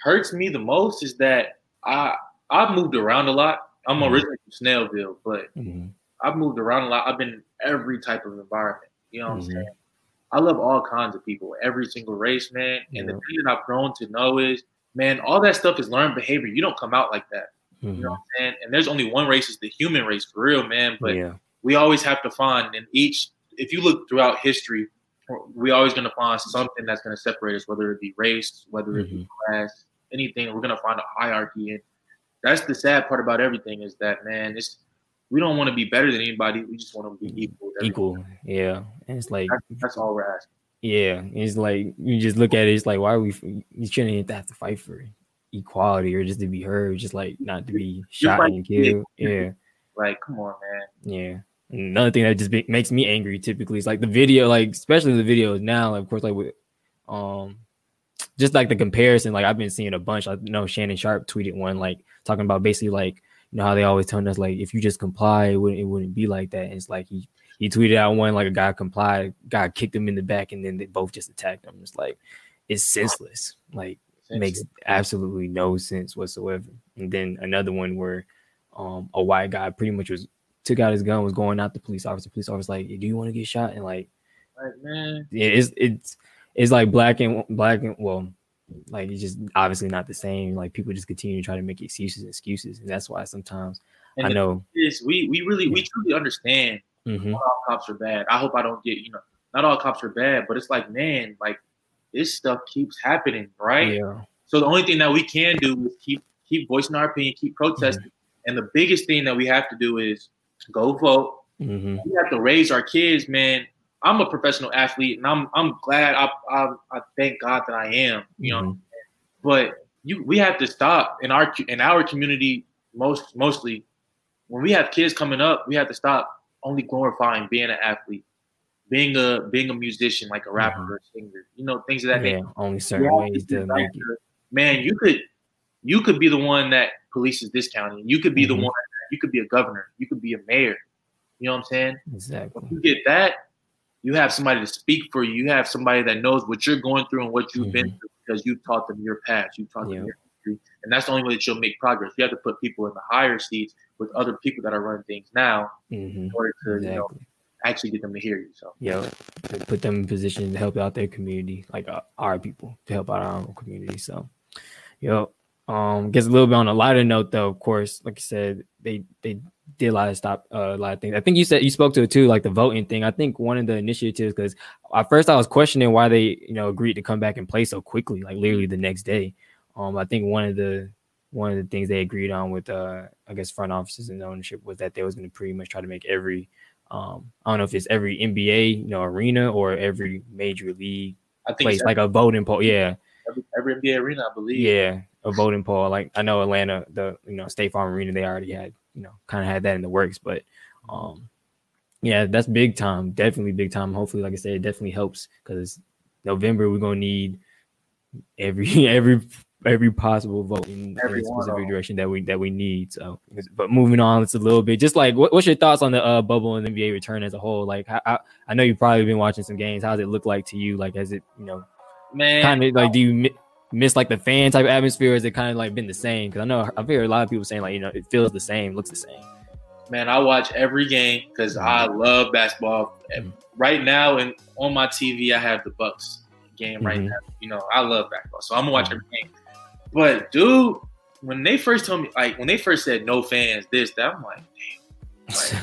hurts me the most is that I I've moved around a lot. I'm Mhm. originally from Snellville, but Mhm. I've moved around a lot. I've been in every type of environment. You know what Mhm. I'm saying? I love all kinds of people, every single race, man. And the thing that I've grown to know is, man, all that stuff is learned behavior. You don't come out like that. You know Mhm. what I'm saying? And there's only one race, is the human race for real, man. But yeah. we always have to find in each if you look throughout history we always going to find something that's going to separate us whether it be race whether it be class anything we're going to find a hierarchy and that's the sad part about everything is that man it's we don't want to be better than anybody we just want to be equal equal. Yeah, and it's like that's, that's all we're asking yeah, it's like you just look at it. It's like why are we? You shouldn't have to fight for equality or just to be heard, just like not to be shot and killed. Yeah, like come on man yeah. Another thing that just be, makes me angry typically is like the video, like especially the videos now. Like, of course, like with um, just like the comparison. Like I've been seeing a bunch. I know Shannon Sharpe tweeted one like talking about basically like you know how they always telling us like if you just comply, it wouldn't it wouldn't be like that. And it's like he he tweeted out one like a guy complied, guy kicked him in the back, and then they both just attacked him. It's like it's senseless. Like it makes absolutely no sense whatsoever. And then another one where um a white guy pretty much was took out his gun, was going out the police officer. Police officer like, do you want to get shot? And like, like man it's it's it's like black and black and well, like it's just obviously not the same. Like people just continue to try to make excuses and excuses, and that's why sometimes and I know. is we we really we truly understand Mhm. not all cops are bad i hope i don't get you know not all cops are bad but it's like man like this stuff keeps happening right Yeah, So the only thing that we can do is keep keep voicing our opinion, keep protesting. And the biggest thing that we have to do is go vote. Mm-hmm. We have to raise our kids, man. I'm a professional athlete, and I'm I'm glad. I I, I thank God that I am. You know, Mhm. but you we have to stop in our in our community most mostly when we have kids coming up we have to stop only glorifying being an athlete being a being a musician like a rapper or a singer you know things of that Yeah, nature only certain have ways to make it. man you could you could be the one that polices this county you could be the Mhm. one you could be a governor you could be a mayor you know what i'm saying Exactly. you get that, you have somebody to speak for you. You have somebody that knows what you're going through and what you've been through because you taught them your past, you taught them Mm-hmm. Your history, and that's the only way that you'll make progress. You have to put people in the higher seats with other people that are running things now Mm-hmm. in order to you know, actually get them to hear you. So Yeah, put them in position to help out their community, like uh, our people, to help out our own community. So, yo, um, gets a little bit on a lighter note though. Of course, like I said, they they did a lot of stop uh, a lot of things. I think you said you spoke to it too, like the voting thing. I think one of the initiatives because at first I was questioning why they you know agreed to come back and play so quickly, like literally the next day. Um, I think one of the one of the things they agreed on with uh I guess front offices and ownership was that they was going to pretty much try to make every um I don't know if it's every NBA you know arena or every major league I think place it's like a voting poll. Yeah, every, every NBA arena, I believe. yeah, a voting poll. Like I know Atlanta, the you know State Farm Arena, they already had you know kind of had that in the works, but um yeah, that's big time. Definitely big time. Hopefully, like I said, it definitely helps because November we're gonna need every every every possible vote in Every every one of specific direction that we that we need. So, but moving on, it's a little bit just like what, what's your thoughts on the uh, bubble and NBA return as a whole? Like, how, I, I know you've probably been watching some games. How does it look like to you? Like, has it you know Man, kind of like do you mi- miss like the fan type atmosphere? Has it kind of like been the same? Because I know I've heard a lot of people saying like you know it feels the same, looks the same. man, I watch every game because I love basketball. And Right now, and on my TV, I have the Bucks game right Mhm. now. You know, I love basketball, so I'm gonna watch every game. But dude, when they first told me, like when they first said no fans, this, that, I'm like,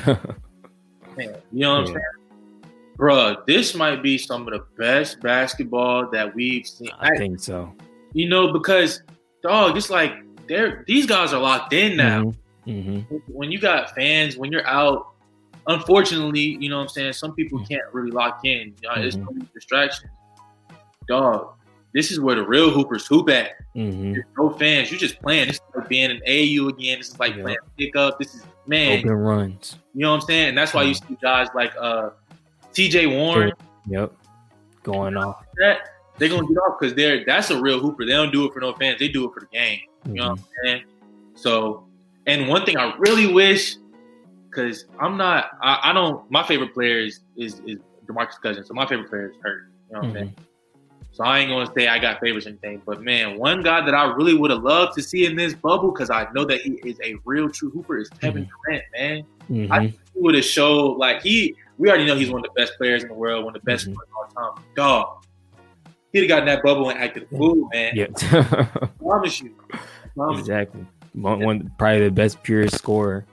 man, you know what I'm saying? Bruh, this might be some of the best basketball that we've seen. I think so. you know, because dog, it's like they're these guys are locked in now. hmm When you got fans, when you're out, unfortunately, you know what I'm saying, some people Mm-hmm. can't really lock in. You know, It's so many distractions. Dog, this is where the real hoopers hoop at. hmm no fans. You just playing. This is like being an AU again. This is like Yeah. playing pickup. This is man, Open runs. you know what I'm saying? And that's why you see guys like uh TJ Warren Yep. Going off. that they're gonna get off because they're that's a real hooper. They don't do it for no fans. They do it for the game. You know what I'm saying? So, and one thing I really wish, because I'm not, I, I don't. My favorite player is is, is DeMarcus Cousins. So my favorite player is hurt. You know what I'm saying? So I ain't gonna say I got favorites or anything, but man, one guy that I really would have loved to see in this bubble because I know that he is a real true hooper is Kevin Durant. Man, Mhm. I think he would have showed like he. We already know he's one of the best players in the world, one of the best Mm-hmm. players all time. Dog, he'd have gotten that bubble and acted a fool, man. Yep. I promise you. I promise exactly. One, one probably the best pure scorer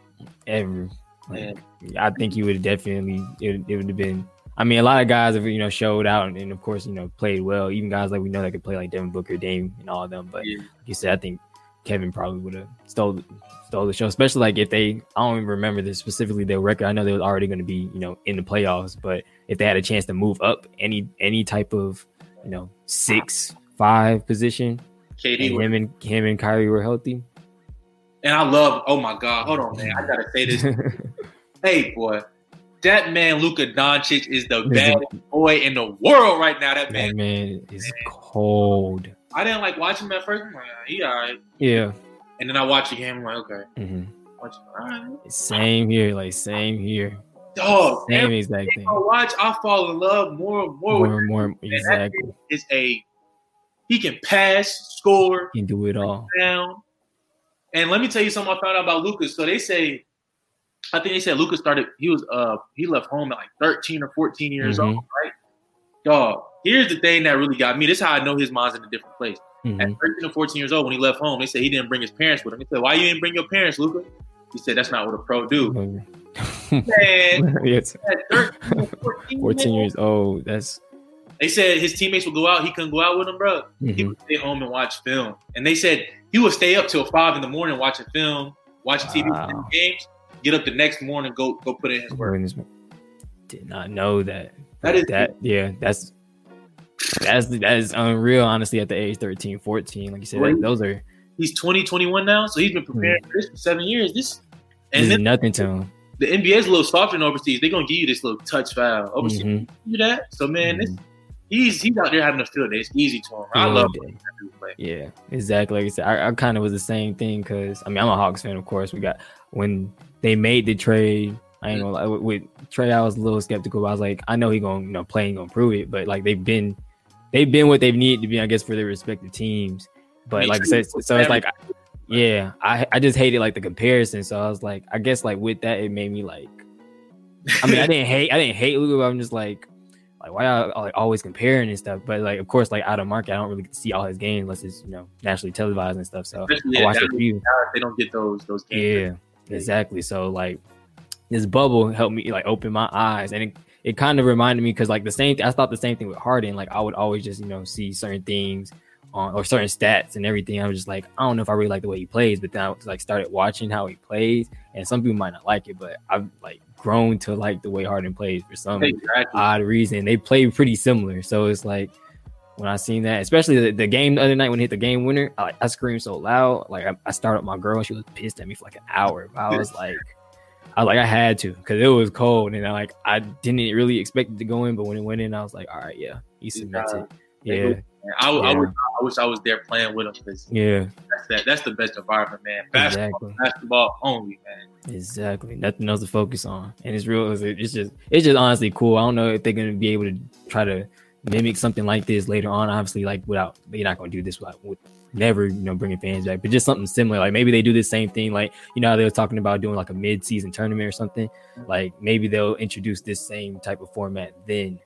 ever. Like, I think he would have definitely. It, it would have been. I mean, a lot of guys have you know showed out and, and of course you know played well. Even guys like we know that could play like Devin Booker, Dame, and all of them. But like you said, I think Kevin probably would have stole stole the show, especially like if they. I don't even remember this specifically their record. I know they were already going to be you know in the playoffs, but if they had a chance to move up any any type of you know six five position, KD and him and him and Kyrie were healthy. And I love. Oh my God! Hold on, man. I gotta say this. hey, boy, that man Luka Doncic is the best boy in the world right now. That man. That man is cold. I didn't like watching him at first. I'm like, "Ah, he all right. Yeah. And then I watch the game. I'm like, okay. Mm-hmm. Watch, all right. Same here, like same here. Dog, Same exact thing. I watch, I fall in love more and more, with More and more that exactly. is a he can pass, score, Can do it all. down. And let me tell you something I found out about Lucas. So they say, I think they said Lucas started. He was uh he left home at like 13 or 14 years Mhm. old, right? Dog. Here's the thing that really got me. This is how I know his mind's in a different place. Mhm. At 13 or 14 years old, when he left home, they said he didn't bring his parents with him. They said, "Why you didn't bring your parents, Luka?" He said, "That's not what a pro do." Man, yes. at 13 14, 14 years old. That's They said his teammates would go out, he couldn't go out with them, bro. He Mhm. would stay home and watch film. And they said he would stay up till five in the morning watching film, watching TV Wow. games. Get up the next morning, go go put in his work. Did not know that. That is- that. Yeah, that's that's that is unreal. Honestly, at the age 13, 14, like you said, that, those are He's 20, 21 now, so he's been preparing for this for seven years. This this and is then nothing to him. the NBA's a little softer than overseas. They're gonna give you this little touch foul. Overseas, Mhm. you that. So man, this, Mhm. he's he's out there having a field day. It's easy to him. I Field love day. watching that dude play. Yeah, exactly. Like I said, I, I kind of was the same thing because I mean I'm a Hawks fan, of course. We got when they made the trade. I ain't gonna lie, with, with Trae, I was a little skeptical. I was like, I know he gonna you know play and gonna prove it, but like they've been they've been what they've needed to be, I guess, for their respective teams. But Me like I said, so it's like yeah, I I just hated like the comparison. So I was like, I guess like with that, it made me like. I mean, I didn't hate I didn't hate Luka. But I'm just like, like why y'all like always comparing and stuff. But like, of course, like out of market, I don't really get to see all his games unless it's you know nationally televised and stuff. So Especially I at watched a few. they don't get those those games. Yeah, exactly. So like this bubble helped me like open my eyes, and it, it kind of reminded me because like the same. I thought the same thing with Harden. Like I would always just you know see certain things on or certain stats and everything. I was just like, I don't know if I really like the way he plays, but then I like started watching how he plays, and some people might not like it, but I've like grown to like the way Harden plays for some Exactly. odd reason. They play pretty similar, so it's like when I seen that, especially the, the game the other night when he hit the game winner, I, I screamed so loud. Like I, I started my girl, and she was pissed at me for like an hour. But I was like, I was like, I had to because it was cold, and I like I didn't really expect it to go in, but when it went in, I was like, all right, yeah, he cemented. Yeah, Man, I, I, Yeah. would, I wish I was there playing with him because yeah, that's that, that's the best environment, man. Basketball, Exactly. basketball only, man. exactly. Nothing else to focus on, and it's real. It's it's just it's just honestly cool. I don't know if they're gonna be able to try to mimic something like this later on. Obviously, like without you're not gonna do this without with never you know bringing fans back, but just something similar. Like maybe they do the same thing. Like you know how they were talking about doing like a mid season tournament or something. Like maybe they'll introduce this same type of format then.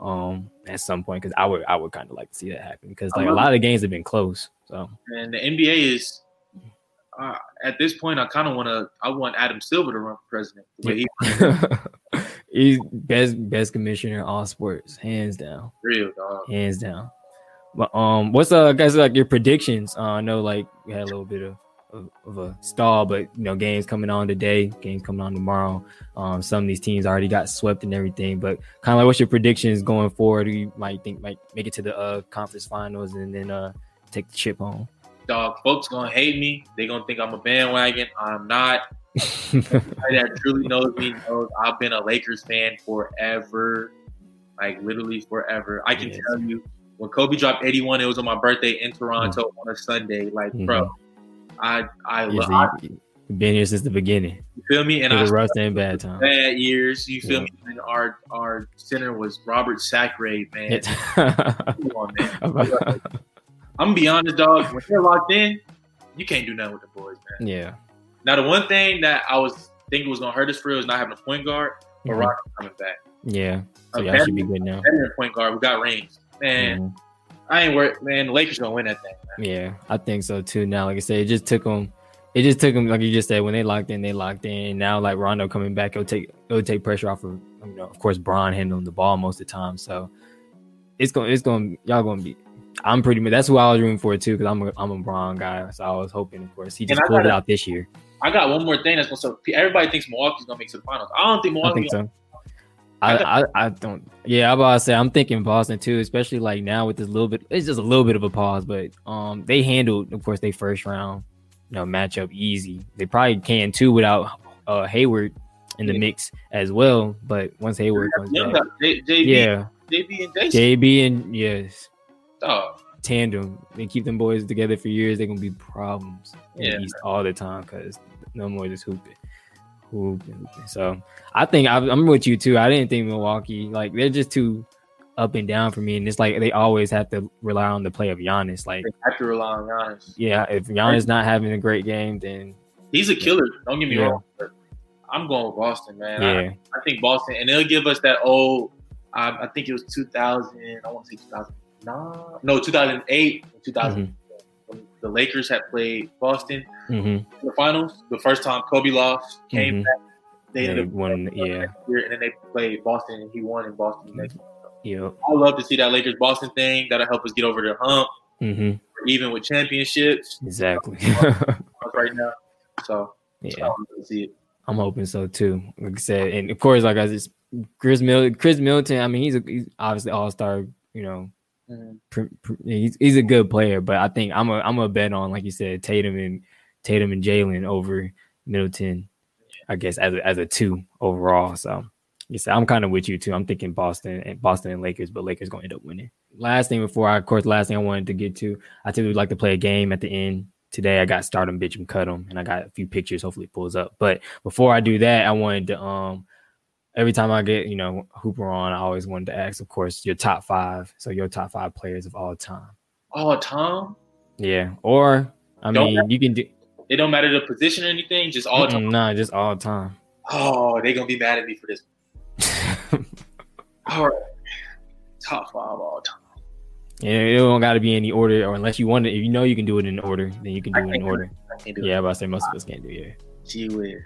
Um, at some point, because I would, I would kind of like to see that happen because like a lot of the games have been close. So And the NBA is uh, at this point. I kind of want to. I want Adam Silver to run for president. He he's best best commissioner in all sports, hands down, real dog. hands down. But um, what's uh guys like your predictions? Uh, I know like we had a little bit of, of of a stall, but you know games coming on today, games coming on tomorrow. Um, some of these teams already got swept and everything, but kind of like what's your predictions going forward? Who you might think might make it to the uh conference finals and then uh take the chip home? Dog, folks gonna hate me. They gonna think I'm a bandwagon. I'm not. That truly knows me knows I've been a Lakers fan forever, like literally forever. I can Yes. tell you when Kobe dropped 81, it was on my birthday in Toronto mm-hmm. on a Sunday. Like, mm-hmm. bro, I I, Yes, love. been here since the beginning. you feel me? And Through I the rough and bad time. bad years. You feel Yeah. me? And our our center was Robert Sacre, man. Come on, man. I'm gonna be honest, dog. When they're locked in, you can't do nothing with the boys, man. yeah. Now, the one thing that I was thinking was gonna hurt us for real is not having a point guard, but Mhm. Rock's coming back. Yeah. So y'all better- should be good now. Point guard. We got rings, man. Mhm. I ain't worried, man. The Lakers gonna win that thing, man. Yeah, I think so too. Now, like I said, it just took them. It just took them, like you just said, when they locked in, they locked in. Now, like Rondo coming back, it'll take it'll take pressure off of, you know, of course, Bron handling the ball most of the time. So it's going, it's going, y'all going to be. I'm pretty much that's who I was rooting for too, because I'm a I'm a Bron guy. So I was hoping, of course, he just pulled it gotta- out this year. I got one more thing that's gonna. So everybody thinks Milwaukee's gonna make it to the finals. I don't think I Milwaukee. think so. I, I, I don't. Yeah, I'm about to say I'm thinking Boston too, especially like now with this little bit. It's just a little bit of a pause, but um, they handled, of course, they first round, you know, matchup easy. They probably can too without uh Hayward in the mix as well. But once Hayward comes back, J- JB, yeah, JB and Jason. JB and yes, Dog. Tandem. They keep them boys together for years. They're gonna be problems Yeah. all the time because no more just hooping, hooping, hooping. So I think I, I'm with you too. I didn't think Milwaukee like they're just too up and down for me, and it's like they always have to rely on the play of Giannis. Like, They have to rely on Giannis. yeah, if Giannis not having a great game, then He's a killer. Don't get me Yeah. wrong. I'm going with Boston, man. yeah, I, I think Boston, and they'll give us that old. I, I think it was 2000. I want to say 2009. No, 2008, 2000. When the Lakers had played Boston hmm in the finals. The first time Kobe lost, came Mhm. back. They They ended up won, yeah. year, and then they played Boston, and he won in Boston the next. year. Yep. I love to see that Lakers Boston thing. That'll help us get over the hump, hmm even with championships Exactly. right now. So yeah. I love to see it. I'm hoping so too. Like I said, and of course, like I just Chris Mil- Khris Middleton. I mean, he's a he's obviously all star. You know, Mhm. pr- he's he's a good player, but I think I'm a I'm a bet on like you said Tatum and Tatum and Jaylen over Middleton. I guess as a, as a two overall. So said I'm kind of with you too. I'm thinking Boston and Boston and Lakers, but Lakers going to end up winning. Last thing before I, of course, last thing I wanted to get to, I typically like to play a game at the end. Today I got start 'em, bitch 'em, cut 'em, and I got a few pictures. Hopefully it pulls up. But before I do that, I wanted to um every time I get you know Hooper on, I always wanted to ask, of course, your top five. So your top five players of all time. All time? Yeah, or I Don't mean, you can do It don't matter the position or anything. Just all time. Nah, just all time. Oh, they gonna be mad at me for this. All right, top five all time. Yeah, it don't got to be any order, or unless you want it. If you know you can do it in order, then you can I do it in order. I do Yeah, it. but I say most of us can't do it. Gee whiz.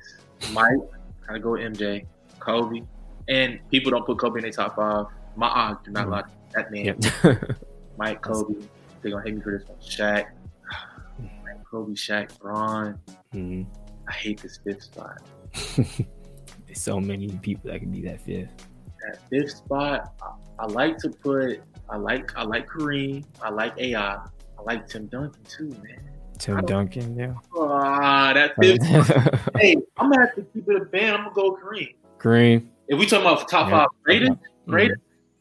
Mike, gotta go with MJ, Kobe, and people don't put Kobe in their top five. My eyes do not like that man. Yep. Mike, Kobe. They're gonna hate me for this one. Shaq, Mike, Kobe, Shaq, Bron. Mhm. I hate this fifth spot. There's so many people that can be that fifth. That fifth spot, I, I like to put. I like. I like Kareem. I like AI. I like Tim Duncan too, man. Tim Duncan, yeah. Ah, that fifth. hey, I'm gonna have to keep it a band. I'm gonna go Kareem. Kareem. If we talking about top Yeah. five greatest, Mhm.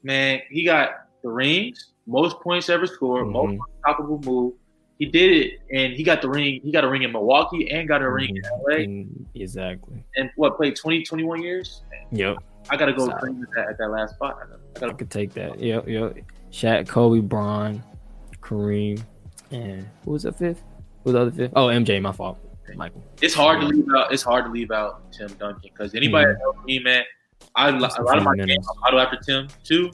man, he got the rings, most points ever scored, most Mhm. unstoppable move. He did it, and he got the ring. He got a ring in Milwaukee and got a ring in LA, Exactly. and what played 20, 21 years. Yep. I gotta go at that, at that last spot. I I gotta, could take that. Yep, yep. Shaq, Kobe, Bron, Kareem, and who was the fifth? Who was the other fifth? Oh, MJ, my fault. Michael. it's hard to leave out. It's hard to leave out Tim Duncan because anybody that knows me, man, I a Just a lot of my few games minutes. I auto after Tim too,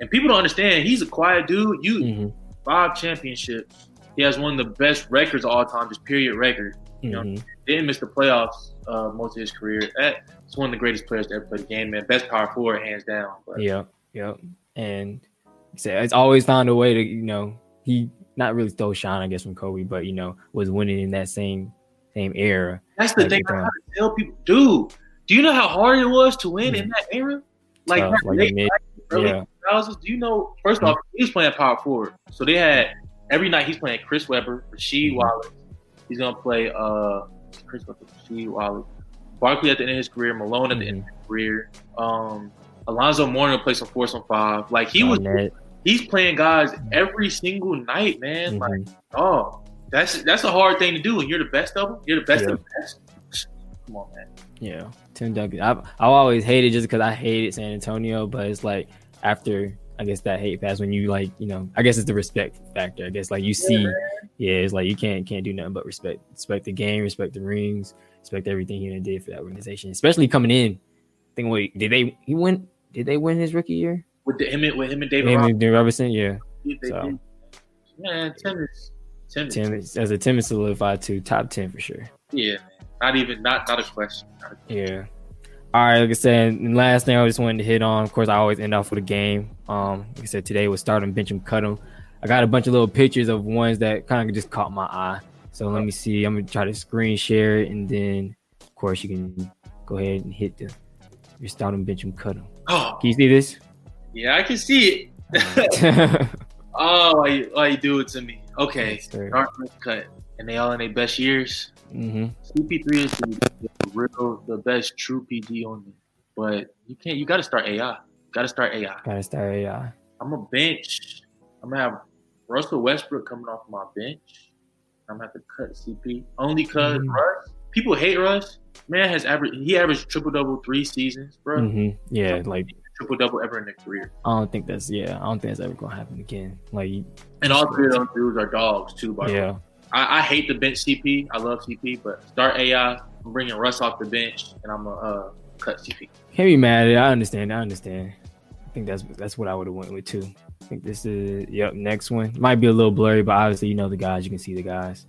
and people don't understand. He's a quiet dude. You Mhm, five championships. He has one of the best records of all time, just period record. You know, mhm. didn't miss the playoffs uh, most of his career. That's one of the greatest players to ever play the game, man. Best power forward, hands down. But Yep, yep. And he said it's always found a way to, you know, he not really stole shine, I guess, from Kobe, but you know, was winning in that same same era. that's the Like, thing I uh, gotta tell people, dude. Do you know how hard it was to win in that era? Like, back like late mid- early yeah. 2000s, Do you know? First off, he was playing power forward, so they had every night he's playing Chris Webber, Rasheed Mhm. Wallace. He's gonna play uh Chris Webber, Rasheed Wallace, Barkley at the end of his career, Malone at the end of his career. Um, Alonzo Mourning will play some four, some five. Like he was, Garnett. he's playing guys every single night, man. Like, oh, that's that's a hard thing to do, and you're the best of them. You're the best of the best. Come on, man. Yeah, Tim Duncan. I I always hated just because I hated San Antonio, but it's like after I guess that hate pass when you like you know I guess it's the respect factor. I guess like you see, yeah, it's like you can't can't do nothing but respect respect the game, respect the rings, respect everything he did for that organization, especially coming in. I think wait, did they he win? Did they win his rookie year? With the him, and- with him and David Him Robinson, and David Robertson, yeah. they So man, Tim is Tim. Tim is- as a Tim is solidified to top ten for sure. Yeah, not even not not a question. Not a- Yeah. All right, like I said, and last thing I just wanted to hit on, of course, I always end off with a game. Um, like I said, today was start 'em, bench 'em, cut 'em. I got a bunch of little pictures of ones that kind of just caught my eye. So let me see. I'm gonna try to screen share it, and then, of course, you can go ahead and hit the your start 'em, bench 'em, cut 'em. Oh, Can you see this? yeah, I can see it. oh, why you, why you do it to me? Okay, sir. Cut, and they all in their best years. hmm CP3 is the, the real, the best true PG on me. But you can't. You got to start AI. Got to start AI. Gotta start AI. I'm a bench. I'm gonna have Russell Westbrook coming off my bench. I'm gonna have to cut CP only because Mhm. Russ. People hate Russ. Man has averaged. He averaged triple double three seasons, bro. hmm Yeah, like Triple double ever in their career. I don't think that's yeah. I don't think that's ever gonna happen again. Like And all three of those dudes are dogs too. By yeah, I, I hate the bench CP. I love CP, but start AI. I'm bringing Russ off the bench, and I'm gonna uh, cut CP. Can't be mad at it. I understand. I understand. I think that's that's what I would have went with too. I think this is yep. Next one might be a little blurry, but obviously you know the guys. You can see the guys.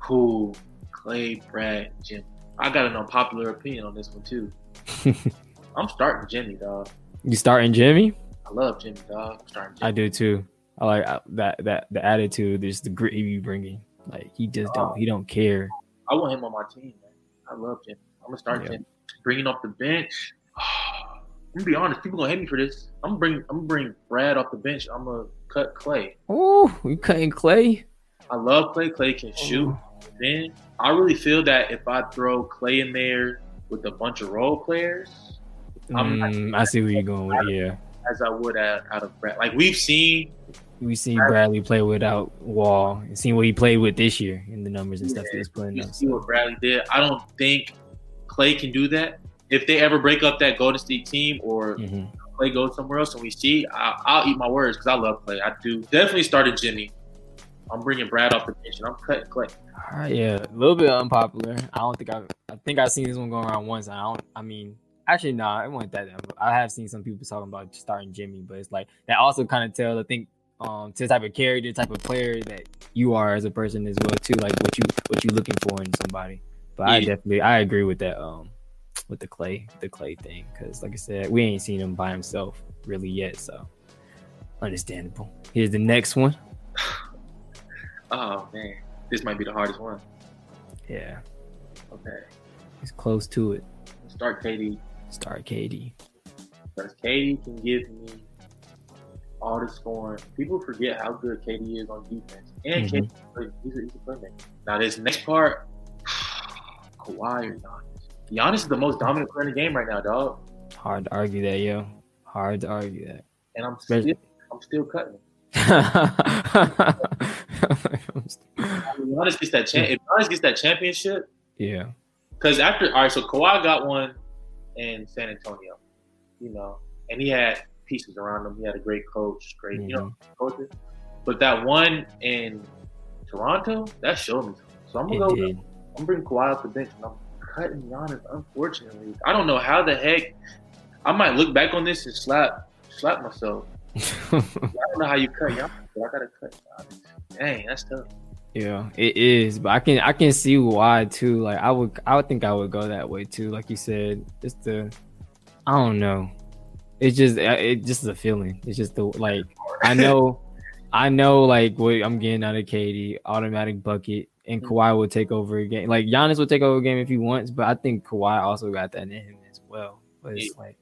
Cool. Clay, Brad, Jim. I got an unpopular opinion on this one too. I'm starting Jimmy, dog. You starting Jimmy? I love Jimmy dog. I'm starting I do too. I like uh, that that the attitude, just the grit he be bringing. Like he just don't he don't care. I want him on my team, man. I love Jimmy. I'm gonna start Yeah. Jimmy. Bringing off the bench. I'm gonna be honest. People gonna hate me for this. I'm gonna bring. I'm gonna bring Brad off the bench. I'm gonna cut Clay. Oh, we cutting Clay. I love Clay. Clay can shoot. Then I really feel that if I throw Clay in there with a bunch of role players, Mm, I see where you're going. With, yeah, as I would out, out of Brad. Like we've seen, we seen Bradley play without Wall and seen what he played with this year in the numbers and stuff he was putting you see what Bradley did. I don't think Clay can do that. If they ever break up that Golden State team or Mhm. Clay goes somewhere else and we see, I, I'll eat my words because I love Clay. I do. Definitely started Jimmy. I'm bringing Brad off the bench and I'm cutting Clay. All right, yeah, a little bit unpopular. I don't think I. I think I've seen this one going around once. I don't. I mean, actually, nah, it wasn't that. I have seen some people talking about starting Jimmy, but it's like that also kind of tells. I think um to the type of character, type of player that you are as a person as well too. Like what you what you looking for in somebody. But I definitely I agree with that. Um, with the clay, the clay thing, because like I said, we ain't seen him by himself really yet. So understandable. Here's the next one. Oh man, this might be the hardest one. Yeah, Okay, it's close to it. start KD Start KD. because KD can give me all the scoring. People forget how good KD is on defense, and Mhm. KD, he's a, he's a playmaker. Now this next part, Kawhi or Giannis. Giannis is the most dominant player in the game right now, dog. Hard to argue that, yo. Hard to argue that. And I'm still, I'm still cutting. Giannis gets that champ, if Giannis gets that championship, yeah. because after all right, so Kawhi got one in San Antonio, you know, and he had pieces around him. He had a great coach, great, you know, mm-hmm. coaches. But that one in Toronto, that showed me. something. So I'm gonna go. did. I'm bringing Kawhi off the bench, and I'm cutting Giannis. Unfortunately, I don't know how the heck. I might look back on this and slap slap myself. I don't know how you cut Giannis, but I gotta cut Giannis. Dang, that's tough. Yeah, it is. But I can I can see why too. Like I would I would think I would go that way too. Like you said, it's the I don't know. It's just it just is a feeling. It's just the like I know I know like what I'm getting out of KD, automatic bucket, and mm-hmm. Kawhi will take over a game. Like Giannis will take over a game if he wants, but I think Kawhi also got that in him as well. But it's like,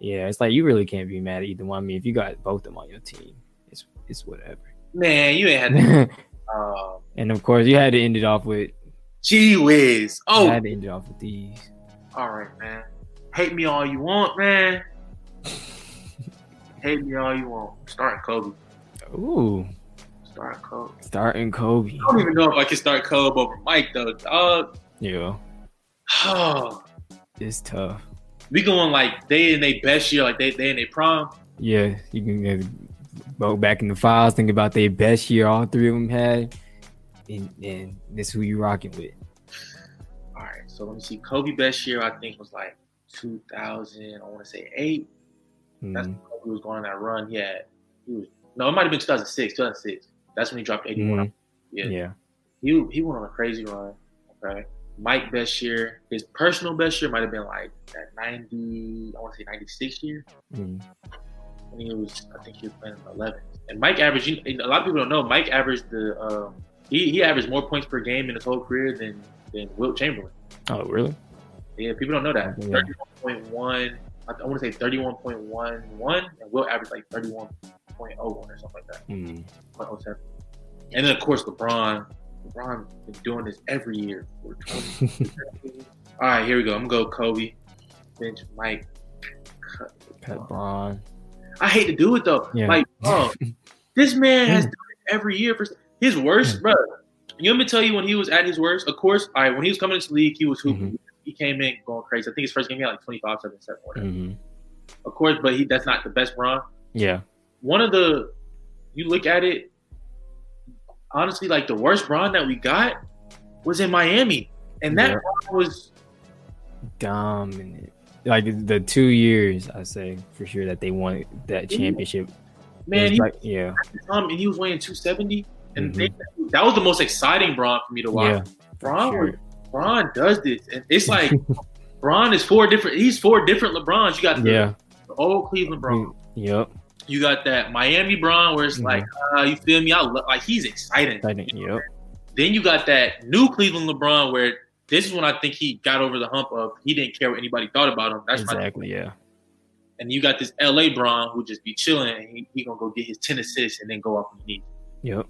yeah, it's like you really can't be mad at either one. I mean, if you got both of them on your team, it's it's whatever. Man, you ain't had. Um, and of course, you had to end it off with. Gee whiz! Oh, I had to end it off with these. all right, man. Hate me all you want, man. Hate me all you want. Starting Kobe. Ooh, Starting Kobe. starting Kobe. I don't even know if I can start Kobe over Mike though. Dog. Yeah, Oh, it's tough. we going like they in their best year, like they they in their prime. Yeah, you can uh, go back in the files, think about their best year all three of them had, and, and this who you rocking with. All right, so let me see. Kobe best year I think was like 2000. I want to say eight. That's Mm, when Kobe was going on that run. He had he was no, it might have been 2006. 2006. That's when he dropped 81. mm, Yeah. yeah. he he went on a crazy run. Okay. Mike best year, his personal best year might have been like that 90, I want to say 96 year. Mm. When he was, I think he was playing in the 11. And Mike averaged, you, a lot of people don't know, Mike averaged the, um, he, he averaged more points per game in his whole career than, than Wilt Chamberlain. Oh, really? Yeah, people don't know that. Yeah. 31.1, I, I want to say 31.11, and Wilt averaged like 31.01 or something like that. Mm. 0.07. And then of course LeBron. LeBron been doing this every year for 20. All right, here we go. I'm gonna go Kobe, bench Mike. Cut. Cut Bron. I hate to do it though. Yeah. Like, oh, this man has done it every year for his worst, bro. You want me to tell you when he was at his worst? Of course, all right, when he was coming into the league, he was hooping. He came in going crazy. I think his first game he had like 25, 7, 7, whatever. hmm Of course, but he that's not the best Bron. Yeah. one of the you look at it honestly like the worst Bron that we got was in Miami and that Yeah. Was Dominant. Like the two years, I say for sure that they won that championship. man he, like, yeah, um, and he was weighing 270 and Mhm. they, that was the most exciting Bron for me to watch yeah, Bron sure. Bron does this and it's like Bron is four different he's four different LeBrons you got the, yeah. the old Cleveland Bron Yep. You got that Miami Bron where it's Mhm. like, uh, you feel me? I lo- like he's exciting. Think, yep. Then you got that new Cleveland LeBron where this is when I think he got over the hump of he didn't care what anybody thought about him. That's Exactly, yeah. and you got this LA Bron who just be chilling and he, he gonna go get his ten assists and then go off on the knee. Yep.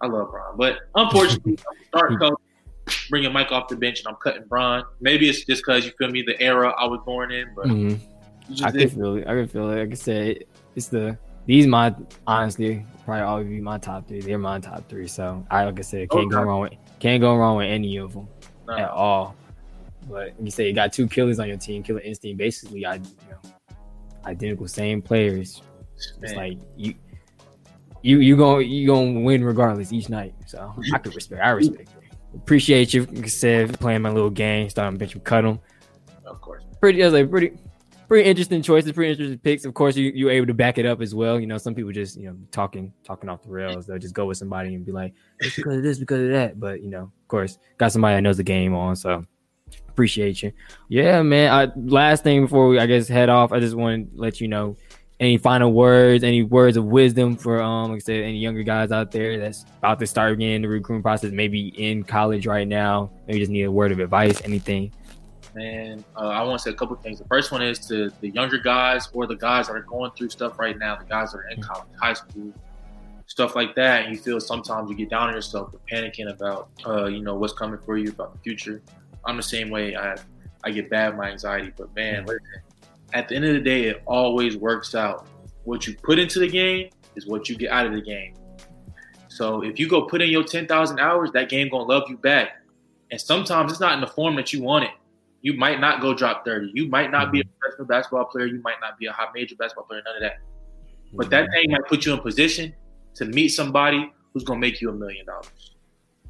I love Bron, but unfortunately, I'm start coach, bringing Mike off the bench and I'm cutting Bron. Maybe it's just because you feel me the era I was born in, but Mhm. just I can feel it. I can feel it. Like I said, it's the these my honestly probably always be my top three. They're my top three. So I like I said, can't go wrong with can't go wrong with any of them At all. But you say you got two killers on your team, killer instinct. Basically, I you know identical same players. It's like you. You you gonna you gonna win regardless each night. So I could respect. I respect it. Appreciate you. Said, playing my little game, starting bench, cut them of course. pretty. I was like pretty, pretty interesting choices, pretty interesting picks. Of course, you you were able to back it up as well. You know, some people just you know talking talking off the rails. They'll just go with somebody and be like, it's because of this, because of that. But you know, of course, got somebody that knows the game on. So appreciate you. Yeah, man. I, last thing before we I guess head off, I just want to let you know. Any final words, any words of wisdom for um, like I said, any younger guys out there that's about to start again the recruiting process, maybe in college right now, maybe just need a word of advice, anything. Man, uh, I want to say a couple things. The first one is to the younger guys or the guys that are going through stuff right now, the guys that are in college, high school, stuff like that. And you feel sometimes you get down on yourself, you're panicking about, uh, you know, what's coming for you about the future. I'm the same way. I I get bad my anxiety, but man, listen, at the end of the day, it always works out. What you put into the game is what you get out of the game. So if you go put in your 10,000 hours, that game gonna love you back. And sometimes it's not in the form that you want it. You might not go drop 30. You might not be a mm-hmm. professional basketball player. You might not be a high major basketball player. None of that. But that mm-hmm. thing might put you in position to meet somebody who's gonna make you a million dollars.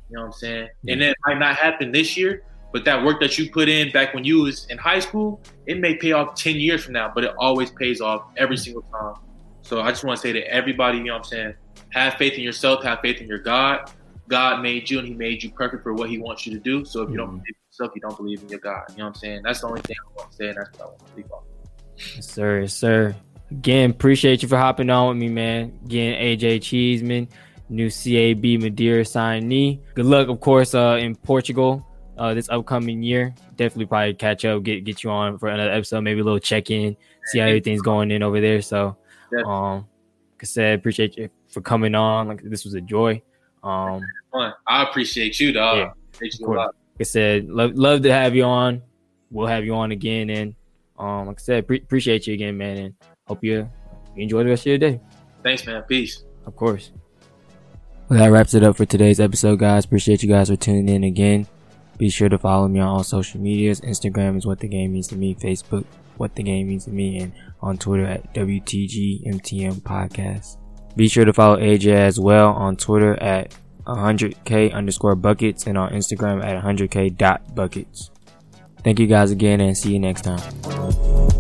You know what I'm saying? And mm-hmm. it might not happen this year, but that work that you put in back when you was in high school, it may pay off 10 years from now, but it always pays off every single time. So I just want to say to everybody, you know what I'm saying, have faith in yourself, have faith in your God. God made you and he made you perfect for what he wants you to do. So if you don't yourself, you don't believe in your God. You know what I'm saying? That's the only thing I want to say, and that's what I want to. Yes, sir, yes, sir. Again, appreciate you for hopping on with me, man. Again, AJ Cheeseman, new CAB Madeira signee. Good luck, of course, uh, in Portugal uh, this upcoming year. Definitely probably catch up, get get you on for another episode, maybe a little check in, see how everything's going in over there. So, um, like I said, appreciate you for coming on. Like this was a joy. Um, I appreciate you, dog. Yeah, appreciate you of a course. lot. Like I said, love love to have you on. We'll have you on again, and um, like I said, pre- appreciate you again, man, and hope you, you enjoy the rest of your day. Thanks, man. Peace. Of course. Well, that wraps it up for today's episode, guys. Appreciate you guys for tuning in again. Be sure to follow me on all social medias. Instagram is what the game means to me. Facebook, what the game means to me, and on Twitter at WTGMTM Podcast. Be sure to follow AJ as well on Twitter at 100k underscore buckets and on Instagram at 100k dot buckets. Thank you guys again and see you next time.